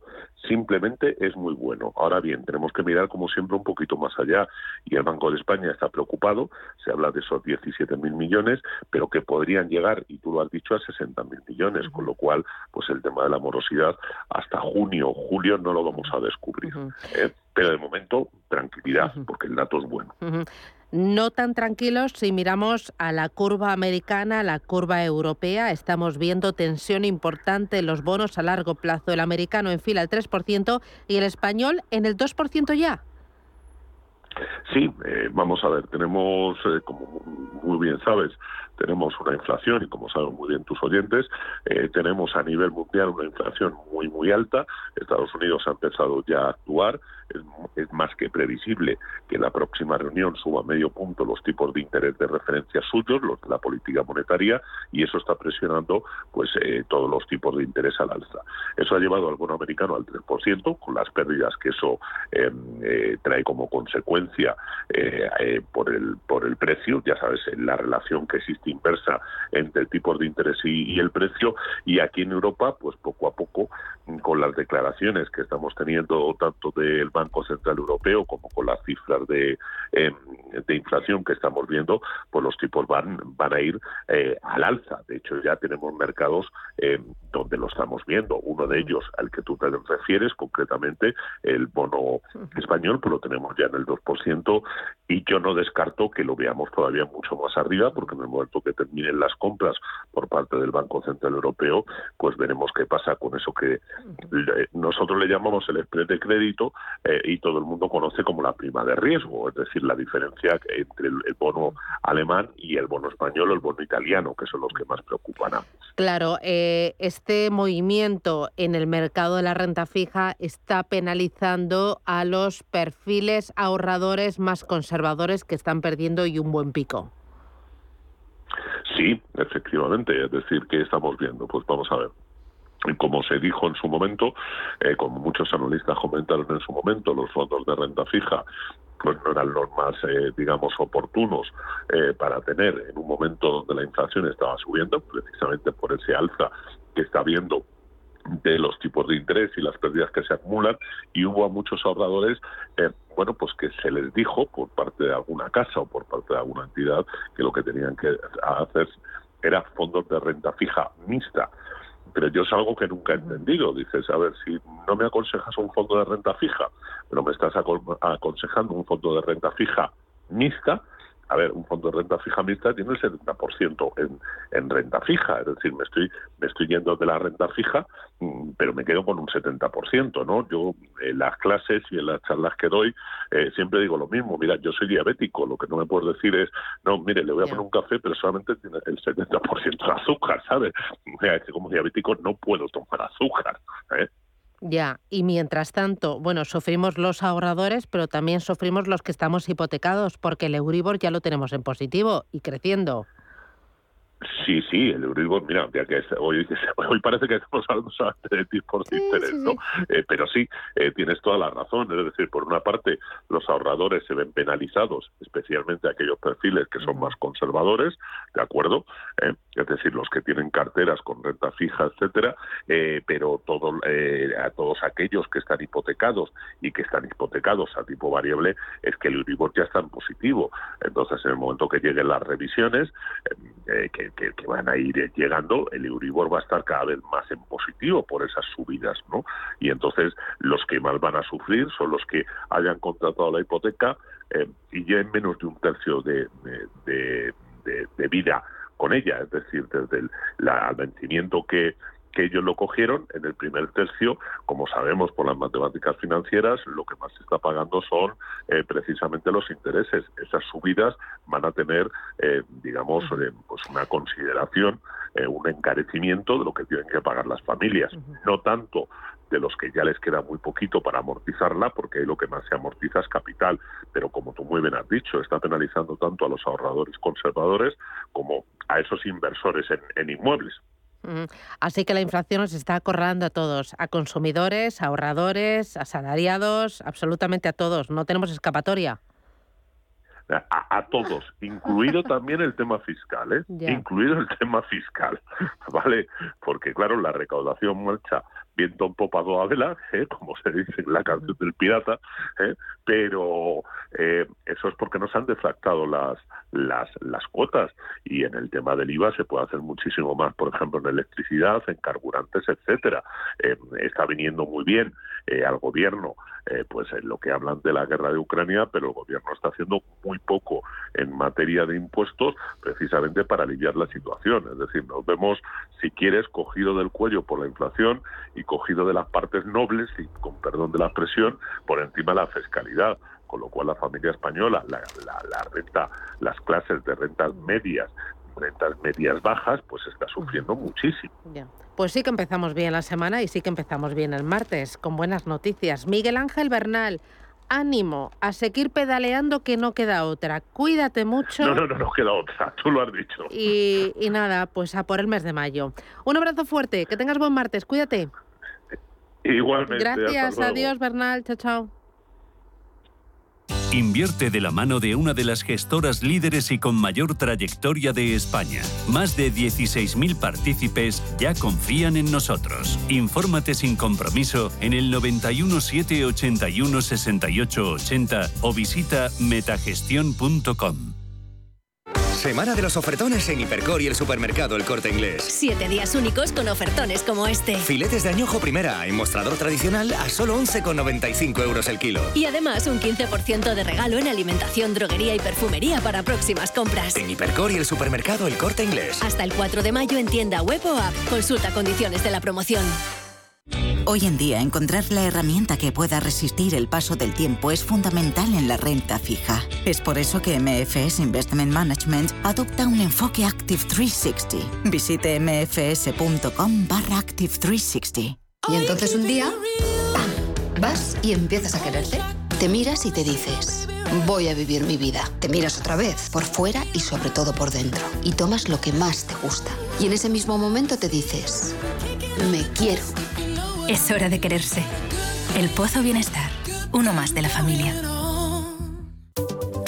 simplemente es muy bueno. Ahora bien, tenemos que mirar como siempre un poquito más allá y el Banco de España está preocupado, se habla de esos 17 mil millones, pero que podrían llegar, y tú lo has dicho, a 60 mil millones, con lo cual, pues el tema de la morosidad hasta junio o julio no lo vamos a descubrir. ¿eh? Pero de momento, tranquilidad, porque el dato es bueno no tan tranquilos si miramos a la curva americana, a la curva europea. Estamos viendo tensión importante en los bonos a largo plazo. El americano en fila al 3% y el español en el 2% ya. Sí, eh, vamos a ver, tenemos, eh, como muy bien sabes, tenemos una inflación y como saben muy bien tus oyentes, eh, tenemos a nivel mundial una inflación muy, muy alta. Estados Unidos ha empezado ya a actuar, es, más que previsible que la próxima reunión suba medio punto los tipos de interés de referencia suyos, los de la política monetaria, y eso está presionando pues todos los tipos de interés al alza. Eso ha llevado al bono americano al 3%, con las pérdidas que eso trae como consecuencia eh, eh, por, el, por el precio, ya sabes, la relación que existe inversa entre el tipo de interés y, el precio, y aquí en Europa, pues poco a poco, con las declaraciones que estamos teniendo tanto del Banco Central Europeo como con las cifras de, em, de inflación que estamos viendo, pues los tipos van, van a ir eh, al alza. De hecho, ya tenemos mercados em, donde lo estamos viendo. Uno de ellos, al que tú te refieres, concretamente el bono español, pues lo tenemos ya en el 2% y yo no descarto que lo veamos todavía mucho más arriba, porque en el momento que terminen las compras por parte del Banco Central Europeo, pues veremos qué pasa con eso que nosotros le llamamos el spread de crédito eh, y todo el mundo conoce como la prima de riesgo, es decir, la diferencia entre el, bono alemán y el bono español o el bono italiano, que son los que más preocupan a Claro, eh, este movimiento en el mercado de la renta fija está penalizando a los perfiles ahorradores más conservadores que están perdiendo y un buen pico. Sí, efectivamente, es decir, ¿qué estamos viendo? Pues vamos a ver como se dijo en su momento, eh, como muchos analistas comentaron en su momento, los fondos de renta fija pues no eran los más, eh, digamos, oportunos eh, para tener en un momento donde la inflación estaba subiendo, precisamente por ese alza que está habiendo de los tipos de interés y las pérdidas que se acumulan y hubo a muchos ahorradores eh, bueno pues que se les dijo por parte de alguna casa o por parte de alguna entidad que lo que tenían que hacer era fondos de renta fija mixta pero yo es algo que nunca he entendido. Dices, a ver, si no me aconsejas un fondo de renta fija, pero me estás aconsejando un fondo de renta fija mixta, a ver, un fondo de renta fija mixta tiene el 70% en, en renta fija, es decir, me estoy, me estoy yendo de la renta fija, mm, pero me quedo con un 70%, ¿no? Yo en las clases y en las charlas que doy eh, siempre digo lo mismo, mira, yo soy diabético, lo que no me puedes decir es, no, mire, le voy a poner un café, pero solamente tiene el 70% de azúcar, ¿sabes? como diabético no puedo tomar azúcar, ¿eh? Ya, y mientras tanto, bueno, sufrimos los ahorradores, pero también sufrimos los que estamos hipotecados, porque el Euribor ya lo tenemos en positivo y creciendo. Sí, sí, el Euribor, mira, ya que hoy, hoy parece que estamos hablando solamente de tipos de interés, ¿no? Eh, pero sí, eh, tienes toda la razón. Es decir, por una parte, los ahorradores se ven penalizados, especialmente aquellos perfiles que son más conservadores, ¿de acuerdo? Eh, es decir, los que tienen carteras con renta fija, etcétera, pero todo, a todos aquellos que están hipotecados y que están hipotecados a tipo variable, es que el Euribor ya está en positivo. Entonces, en el momento que lleguen las revisiones, que que, van a ir llegando, el Euribor va a estar cada vez más en positivo por esas subidas, ¿no? Y entonces los que más van a sufrir son los que hayan contratado la hipoteca eh, y ya en menos de un tercio de, de, vida con ella, es decir, desde el vencimiento que, que ellos lo cogieron en el primer tercio, como sabemos por las matemáticas financieras, lo que más se está pagando son eh, precisamente los intereses. Esas subidas van a tener, eh, digamos, eh, pues una consideración, un encarecimiento de lo que tienen que pagar las familias, no tanto de los que ya les queda muy poquito para amortizarla, porque ahí lo que más se amortiza es capital, pero como tú muy bien has dicho, está penalizando tanto a los ahorradores conservadores como a esos inversores en inmuebles. Así que la inflación nos está acorralando a todos, a consumidores, a ahorradores, a salariados, absolutamente a todos. No tenemos escapatoria. A, todos, incluido también el tema fiscal, ¿eh? incluido el tema fiscal, ¿vale? Porque claro, la recaudación marcha viento en popa a vela, ¿eh? como se dice en la canción del pirata, ¿eh? pero eh, eso es porque nos han defractado las, las, las cuotas y en el tema del IVA se puede hacer muchísimo más, por ejemplo, en electricidad, en carburantes, etcétera. está viniendo muy bien al gobierno, pues en lo que hablan de la guerra de Ucrania, pero el gobierno está haciendo muy poco en materia de impuestos precisamente para aliviar la situación. Es decir, nos vemos, si quieres, cogido del cuello por la inflación y cogido de las partes nobles y con perdón de la expresión por encima de la fiscalidad con lo cual la familia española la, la, renta las clases de rentas medias rentas medias bajas pues está sufriendo muchísimo pues sí que empezamos bien la semana y sí que empezamos bien el martes con buenas noticias Miguel Ángel Bernal ánimo, a seguir pedaleando que no queda otra. Cuídate mucho. No, no, no, no queda otra, tú lo has dicho. Y, y nada, pues a por el mes de mayo. Un abrazo fuerte, que tengas buen martes, cuídate. Igualmente. Gracias, adiós Bernal, chao, chao. Invierte de la mano de una de las gestoras líderes y con mayor trayectoria de España. Más de 16.000 partícipes ya confían en nosotros. Infórmate sin compromiso en el 91 781 68 80 o visita metagestión.com. Semana de los ofertones en Hipercor y el supermercado El Corte Inglés. Siete días únicos con ofertones como este. Filetes de añojo primera en mostrador tradicional a solo 11,95 euros el kilo. Y además un 15% de regalo en alimentación, droguería y perfumería para próximas compras. En Hipercor y el supermercado El Corte Inglés. Hasta el 4 de mayo en tienda web o app. Consulta condiciones de la promoción. Hoy en día, encontrar la herramienta que pueda resistir el paso del tiempo es fundamental en la renta fija. Es por eso que MFS Investment Management adopta un enfoque Active 360. Visite mfs.com barra Active 360. Y entonces un día, ¡pam! Vas y empiezas a quererte. Te miras y te dices, voy a vivir mi vida. Te miras otra vez, por fuera y sobre todo por dentro. Y tomas lo que más te gusta. Y en ese mismo momento te dices, me quiero. Es hora de quererse. El Pozo Bienestar, uno más de la familia.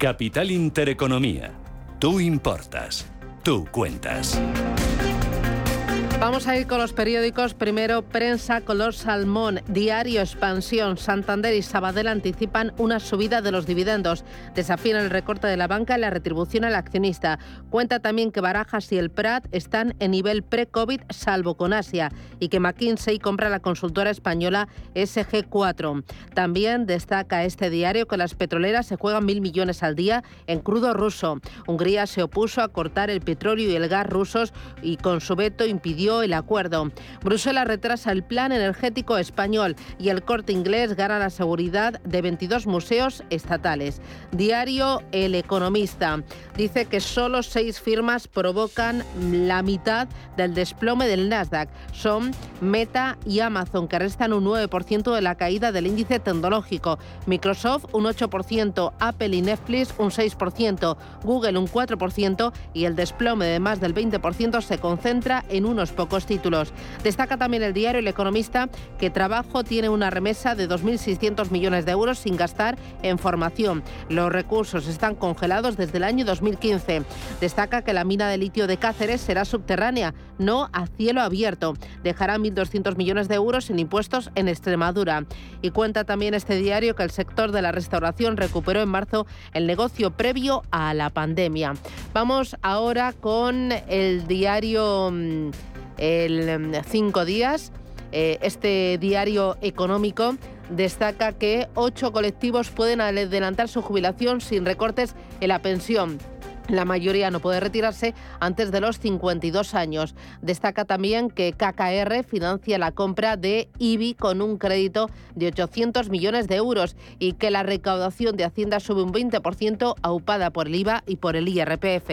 Capital Intereconomía. Tú importas. Tú cuentas. Vamos a ir con los periódicos. Primero, Prensa Color Salmón, Diario Expansión, Santander y Sabadell anticipan una subida de los dividendos. Desafían el recorte de la banca y la retribución al accionista. Cuenta también que Barajas y el Prat están en nivel pre-COVID, salvo con Asia, y que McKinsey compra la consultora española SG4. También destaca este diario que las petroleras se juegan mil millones al día en crudo ruso. Hungría se opuso a cortar el petróleo y el gas rusos y con su veto impidió el acuerdo. Bruselas retrasa el plan energético español y el corte inglés gana la seguridad de 22 museos estatales. Diario El Economista dice que solo seis firmas provocan la mitad del desplome del Nasdaq. Son Meta y Amazon, que restan un 9% de la caída del índice tecnológico. Microsoft un 8%, Apple y Netflix un 6%, Google un 4% y el desplome de más del 20% se concentra en unos pocos títulos. Destaca también el diario El Economista que Trabajo tiene una remesa de 2.600 millones de euros sin gastar en formación. Los recursos están congelados desde el año 2015. Destaca que la mina de litio de Cáceres será subterránea, no a cielo abierto. Dejará 1.200 millones de euros sin impuestos en Extremadura. Y cuenta también este diario que el sector de la restauración recuperó en marzo el negocio previo a la pandemia. Vamos ahora con el diario mm, el Cinco Días. Eh, este diario económico destaca que ocho colectivos pueden adelantar su jubilación sin recortes en la pensión. La mayoría no puede retirarse antes de los 52 años. Destaca también que KKR financia la compra de IBI con un crédito de 800 millones de euros y que la recaudación de Hacienda sube un 20% aupada por el IVA y por el IRPF.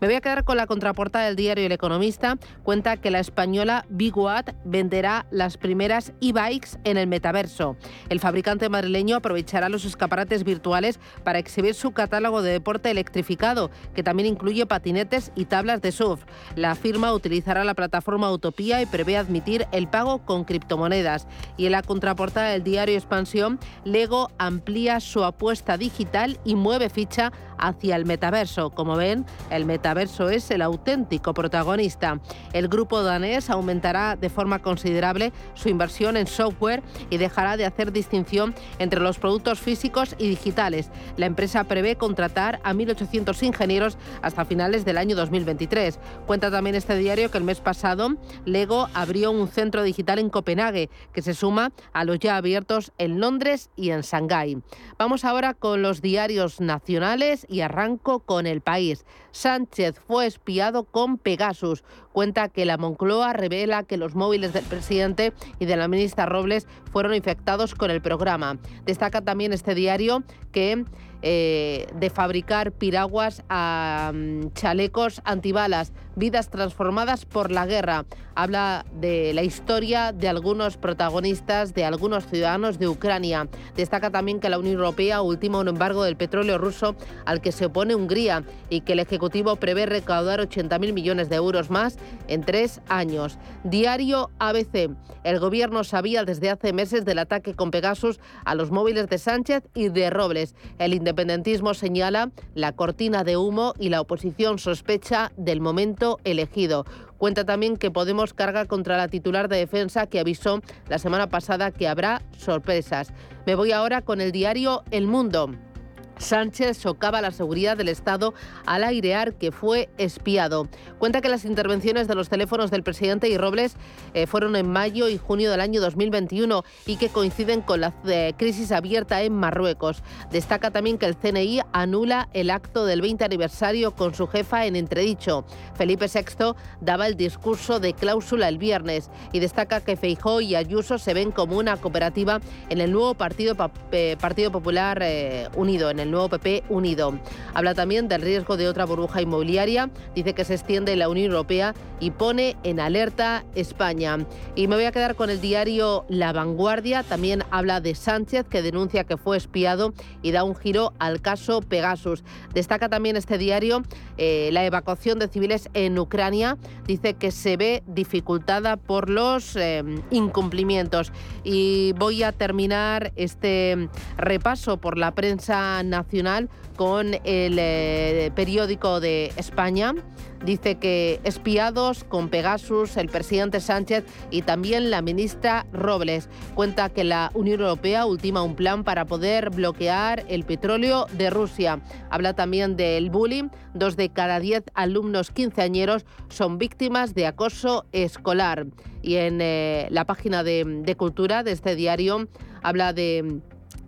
Me voy a quedar con la contraportada del diario El Economista. Cuenta que la española Biguat venderá las primeras e-bikes en el metaverso. El fabricante madrileño aprovechará los escaparates virtuales para exhibir su catálogo de deporte electrificado que también incluye patinetes y tablas de surf. La firma utilizará la plataforma Utopía y prevé admitir el pago con criptomonedas. Y en la contraportada del diario Expansión, Lego amplía su apuesta digital y mueve ficha hacia el metaverso. Como ven, el metaverso es el auténtico protagonista. El grupo danés aumentará de forma considerable su inversión en software y dejará de hacer distinción entre los productos físicos y digitales. La empresa prevé contratar a 1.800 ingenieros hasta finales del año 2023. Cuenta también este diario que el mes pasado Lego abrió un centro digital en Copenhague que se suma a los ya abiertos en Londres y en Shanghái. Vamos ahora con los diarios nacionales y arranco con el país. Sánchez fue espiado con Pegasus. Cuenta que la Moncloa revela que los móviles del presidente y de la ministra Robles fueron infectados con el programa. Destaca también este diario que eh, de fabricar piraguas a mm, chalecos antibalas, vidas transformadas por la guerra. Habla de la historia de algunos protagonistas, de algunos ciudadanos de Ucrania. Destaca también que la Unión Europea ultima un embargo del petróleo ruso al que se opone Hungría y que el Ejecutivo prevé recaudar 80.000 millones de euros más en tres años. Diario ABC. El gobierno sabía desde hace meses del ataque con Pegasus a los móviles de Sánchez y de Robles. El independentismo señala la cortina de humo y la oposición sospecha del momento elegido. Cuenta también que Podemos carga contra la titular de defensa que avisó la semana pasada que habrá sorpresas. Me voy ahora con el diario El Mundo. Sánchez socava la seguridad del Estado al airear que fue espiado. Cuenta que las intervenciones de los teléfonos del presidente y Robles eh, fueron en mayo y junio del año 2021 y que coinciden con la eh, crisis abierta en Marruecos. Destaca también que el CNI anula el acto del 20 aniversario con su jefa en entredicho. Felipe VI daba el discurso de cláusula el viernes y destaca que Feijó y Ayuso se ven como una cooperativa en el nuevo Partido, eh, partido Popular Unido, en el nuevo PP unido. Habla también del riesgo de otra burbuja inmobiliaria, dice que se extiende en la Unión Europea y pone en alerta España. Y me voy a quedar con el diario La Vanguardia, también habla de Sánchez que denuncia que fue espiado y da un giro al caso Pegasus. Destaca también este diario eh, la evacuación de civiles en Ucrania, dice que se ve dificultada por los eh, incumplimientos. Y voy a terminar este repaso por la prensa nacional con el eh, periódico de España. Dice que espiados con Pegasus, el presidente Sánchez y también la ministra Robles. Cuenta que la Unión Europea ultima un plan para poder bloquear el petróleo de Rusia. Habla también del bullying. Dos de cada diez alumnos quinceañeros son víctimas de acoso escolar. Y en eh, la página de Cultura de este diario habla de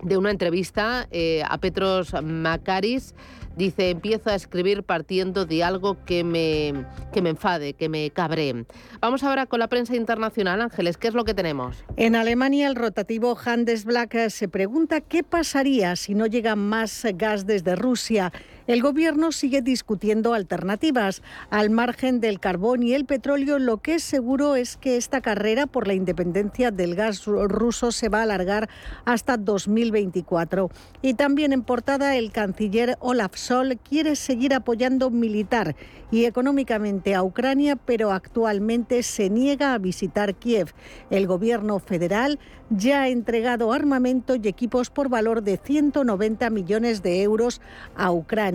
de una entrevista eh, a Petros Macaris. Dice, empiezo a escribir partiendo de algo que me, que me enfade, que me cabre. Vamos ahora con la prensa internacional. Ángeles, ¿qué es lo que tenemos? En Alemania, el rotativo Handelsblatt se pregunta qué pasaría si no llega más gas desde Rusia. El gobierno sigue discutiendo alternativas. Al margen del carbón y el petróleo, lo que es seguro es que esta carrera por la independencia del gas ruso se va a alargar hasta 2024. Y también en portada, el canciller Olaf Sol quiere seguir apoyando militar y económicamente a Ucrania, pero actualmente se niega a visitar Kiev. El gobierno federal ya ha entregado armamento y equipos por valor de 190 millones de euros a Ucrania.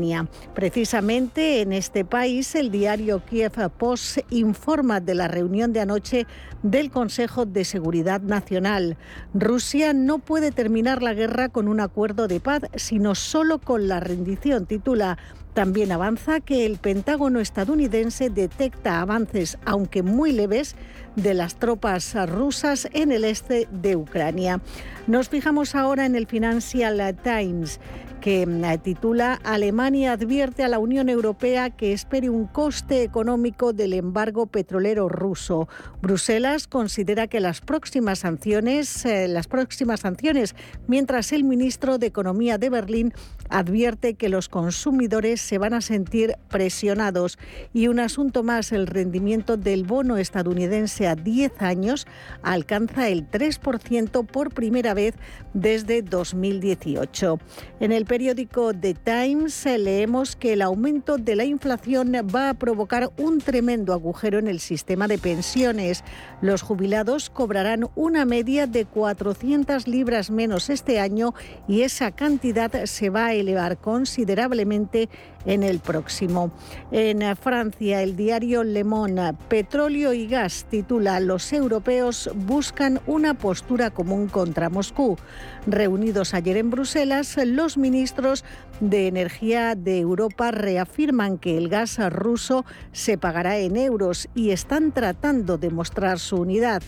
Precisamente en este país, el diario Kiev Post informa de la reunión de anoche del Consejo de Seguridad Nacional. Rusia no puede terminar la guerra con un acuerdo de paz, sino solo con la rendición, titula también avanza que el Pentágono estadounidense detecta avances, aunque muy leves, de las tropas rusas en el este de Ucrania. Nos fijamos ahora en el Financial Times que eh, titula Alemania advierte a la Unión Europea que espere un coste económico del embargo petrolero ruso. Bruselas considera que las próximas sanciones, eh, las próximas sanciones, mientras el ministro de Economía de Berlín advierte que los consumidores se van a sentir presionados. Y un asunto más, el rendimiento del bono estadounidense a 10 años alcanza el 3% por primera vez desde 2018. En el periódico The Times eh, leemos que el aumento de la inflación va a provocar un tremendo agujero en el sistema de pensiones. Los jubilados cobrarán una media de 400 libras menos este año y esa cantidad se va a elevar considerablemente en el próximo. En Francia, el diario Le Monde, Petróleo y Gas titula Los europeos buscan una postura común contra Moscú. Reunidos ayer en Bruselas, los ministros de Energía de Europa reafirman que el gas ruso se pagará en euros y están tratando de mostrar su unidad.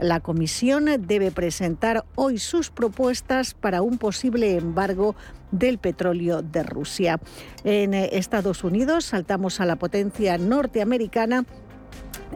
La Comisión debe presentar hoy sus propuestas para un posible embargo del petróleo de Rusia. En Estados Unidos saltamos a la potencia norteamericana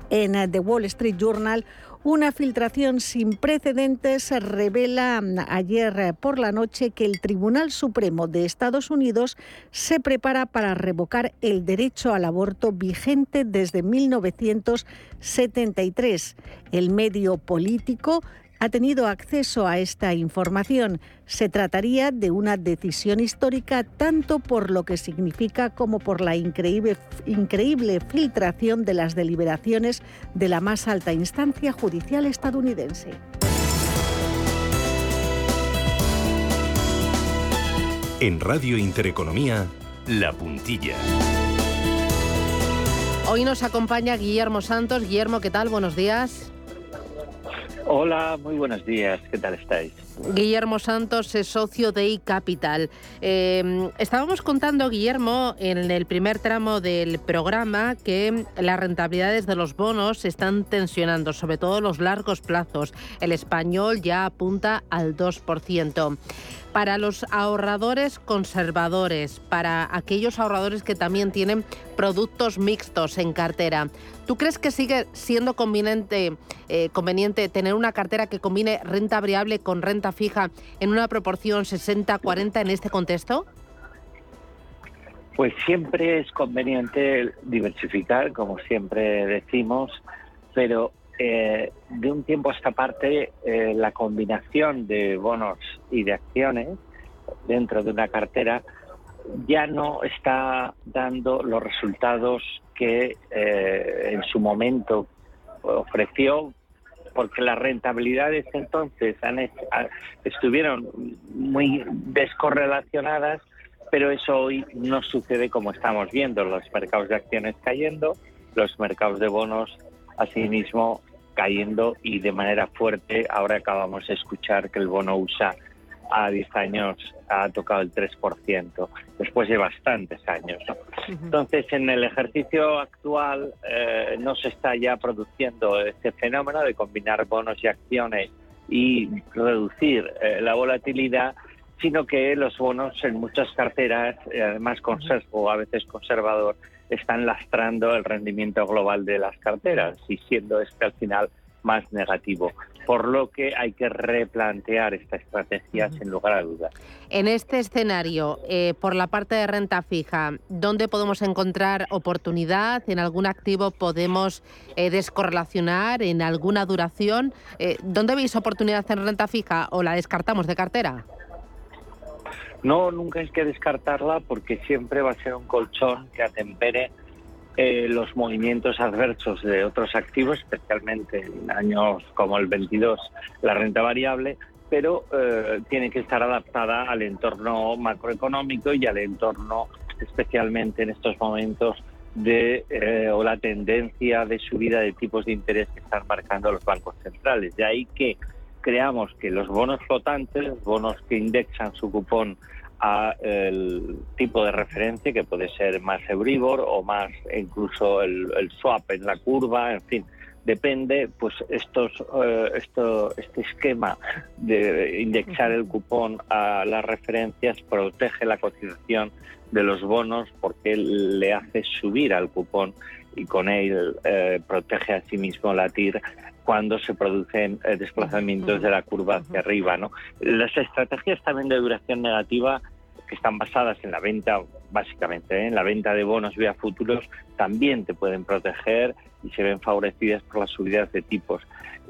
En The Wall Street Journal, una filtración sin precedentes revela ayer por la noche que el Tribunal Supremo de Estados Unidos se prepara para revocar el derecho al aborto vigente desde 1973. El medio político ha tenido acceso a esta información. Se trataría de una decisión histórica tanto por lo que significa como por la increíble, increíble filtración de las deliberaciones de la más alta instancia judicial estadounidense. En Radio Intereconomía, La Puntilla. Hoy nos acompaña Guillermo Santos. Guillermo, ¿qué tal? Buenos días. Hola, muy buenos días. ¿Qué tal estáis? Guillermo Santos es socio de iCapital. Eh, estábamos contando, Guillermo, en el primer tramo del programa que las rentabilidades de los bonos se están tensionando, sobre todo los largos plazos. El español ya apunta al 2% para los ahorradores conservadores, para aquellos ahorradores que también tienen productos mixtos en cartera. ¿Tú crees que sigue siendo conveniente, eh, conveniente tener una cartera que combine renta variable con renta fija en una proporción 60-40 en este contexto? Pues siempre es conveniente diversificar, como siempre decimos, pero eh, de un tiempo a esta parte eh, la combinación de bonos y de acciones dentro de una cartera ya no está dando los resultados que eh, en su momento ofreció porque las rentabilidades entonces estuvieron muy descorrelacionadas, pero eso hoy no sucede como estamos viendo, los mercados de acciones cayendo, los mercados de bonos asimismo cayendo y de manera fuerte. Ahora acabamos de escuchar que el bono USA a 10 años ha tocado el 3%, después de bastantes años. Entonces, en el ejercicio actual eh, no se está ya produciendo este fenómeno de combinar bonos y acciones y reducir eh, la volatilidad, sino que los bonos en muchas carteras, eh, además con sesgo a veces conservador, están lastrando el rendimiento global de las carteras y siendo este al final más negativo. Por lo que hay que replantear esta estrategia sin lugar a dudas. En este escenario, eh, por la parte de renta fija, ¿dónde podemos encontrar oportunidad? ¿En algún activo podemos eh, descorrelacionar? ¿En alguna duración? Eh, ¿Dónde veis oportunidad en renta fija o la descartamos de cartera? No, nunca hay que descartarla porque siempre va a ser un colchón que atempere eh, los movimientos adversos de otros activos, especialmente en años como el 22, la renta variable, pero eh, tiene que estar adaptada al entorno macroeconómico y al entorno, especialmente en estos momentos, de eh, o la tendencia de subida de tipos de interés que están marcando los bancos centrales. De ahí que creamos que los bonos flotantes, bonos que indexan su cupón a el tipo de referencia que puede ser más Euribor o más incluso el, swap en la curva, en fin, depende, pues estos, eh, esto, este esquema de indexar el cupón a las referencias protege la cotización de los bonos porque le hace subir al cupón y con él eh, protege a sí mismo la TIR cuando se producen eh, desplazamientos de la curva hacia arriba. ¿no? Las estrategias también de duración negativa que están basadas en la venta, básicamente, ¿eh? en la venta de bonos vía futuros, también te pueden proteger y se ven favorecidas por las subidas de tipos.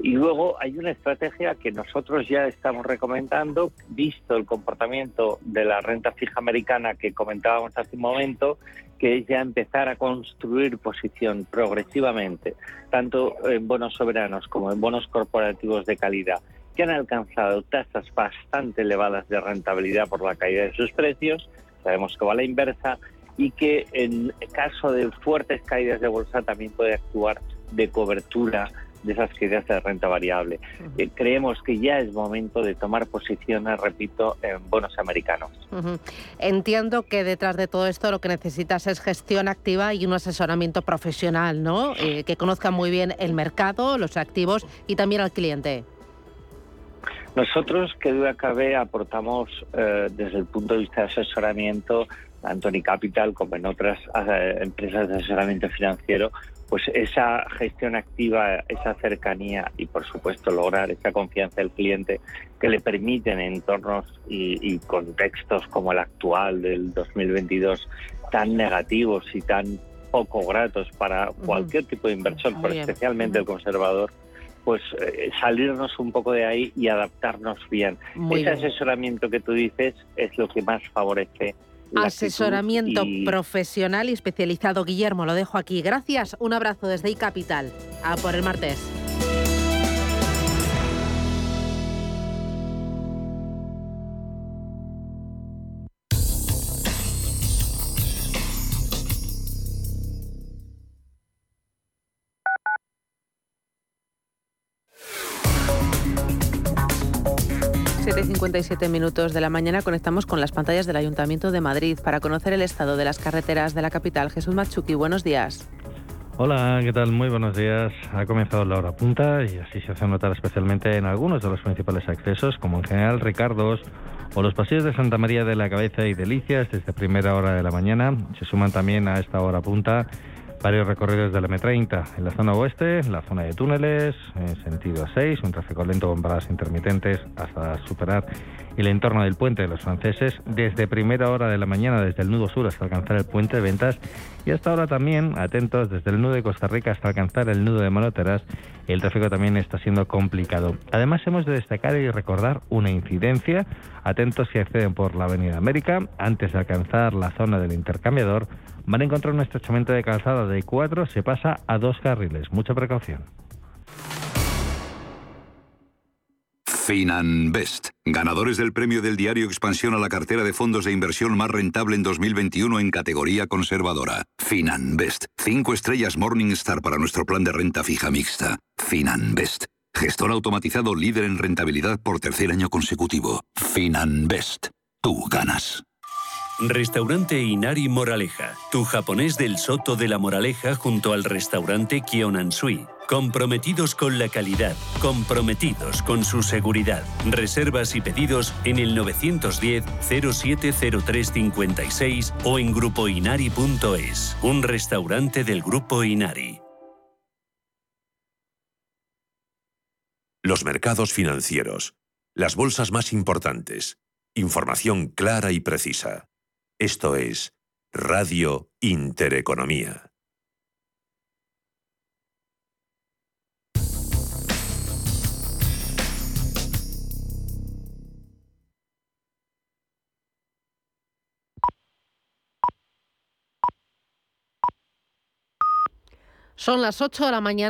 Y luego hay una estrategia que nosotros ya estamos recomendando, visto el comportamiento de la renta fija americana que comentábamos hace un momento, que es ya empezar a construir posición progresivamente, tanto en bonos soberanos como en bonos corporativos de calidad, que han alcanzado tasas bastante elevadas de rentabilidad por la caída de sus precios, sabemos que va a la inversa, y que en caso de fuertes caídas de bolsa también puede actuar de cobertura de esas caídas de renta variable. Eh, creemos que ya es momento de tomar posiciones, repito, en bonos americanos. Entiendo que detrás de todo esto lo que necesitas es gestión activa y un asesoramiento profesional, ¿no? Eh, que conozca muy bien el mercado, los activos y también al cliente. Nosotros, que duda cabe, aportamos eh, desde el punto de vista de asesoramiento, tanto en Capital como en otras eh, empresas de asesoramiento financiero, pues esa gestión activa, esa cercanía y por supuesto lograr esa confianza del cliente que le permiten en entornos y, contextos como el actual del 2022 tan negativos y tan poco gratos para cualquier tipo de inversor, pero especialmente el conservador, pues eh, salirnos un poco de ahí y adaptarnos bien. Ese asesoramiento que tú dices es lo que más favorece Asesoramiento profesional y especializado. Guillermo, lo dejo aquí. Gracias. Un abrazo desde iCapital. A por el martes. 57 minutos de la mañana conectamos con las pantallas del Ayuntamiento de Madrid para conocer el estado de las carreteras de la capital. Jesús Machuki, buenos días. Hola, ¿qué tal? Muy buenos días. Ha comenzado la hora punta y así se hace notar especialmente en algunos de los principales accesos, como en General Ricardos o los pasillos de Santa María de la Cabeza y Delicias desde primera hora de la mañana. Se suman también a esta hora punta varios recorridos de la M30 en la zona oeste, la zona de túneles, en sentido A6, un tráfico lento con paradas intermitentes hasta superar el entorno del puente de los franceses desde primera hora de la mañana, desde el nudo sur hasta alcanzar el puente de ventas y hasta ahora también atentos desde el nudo de Costa Rica hasta alcanzar el nudo de Manoteras. El tráfico también está siendo complicado. Además hemos de destacar y recordar una incidencia. Atentos si acceden por la Avenida América antes de alcanzar la zona del intercambiador van a encontrar un estrechamiento de calzada de cuatro, se pasa a dos carriles. Mucha precaución. Finanbest, ganadores del premio del diario Expansión a la cartera de fondos de inversión más rentable en 2021 en categoría conservadora. Finanbest, cinco estrellas Morningstar para nuestro plan de renta fija mixta. Finanbest, gestor automatizado líder en rentabilidad por tercer año consecutivo. Finanbest, tú ganas. Restaurante Inari Moraleja, tu japonés del Soto de la Moraleja junto al restaurante Kionansui. Comprometidos con la calidad, comprometidos con su seguridad. Reservas y pedidos en el 910-070356 o en grupoinari.es, un restaurante del Grupo Inari. Los mercados financieros, las bolsas más importantes, información clara y precisa. Esto es Radio Intereconomía. Son las 8 de la mañana.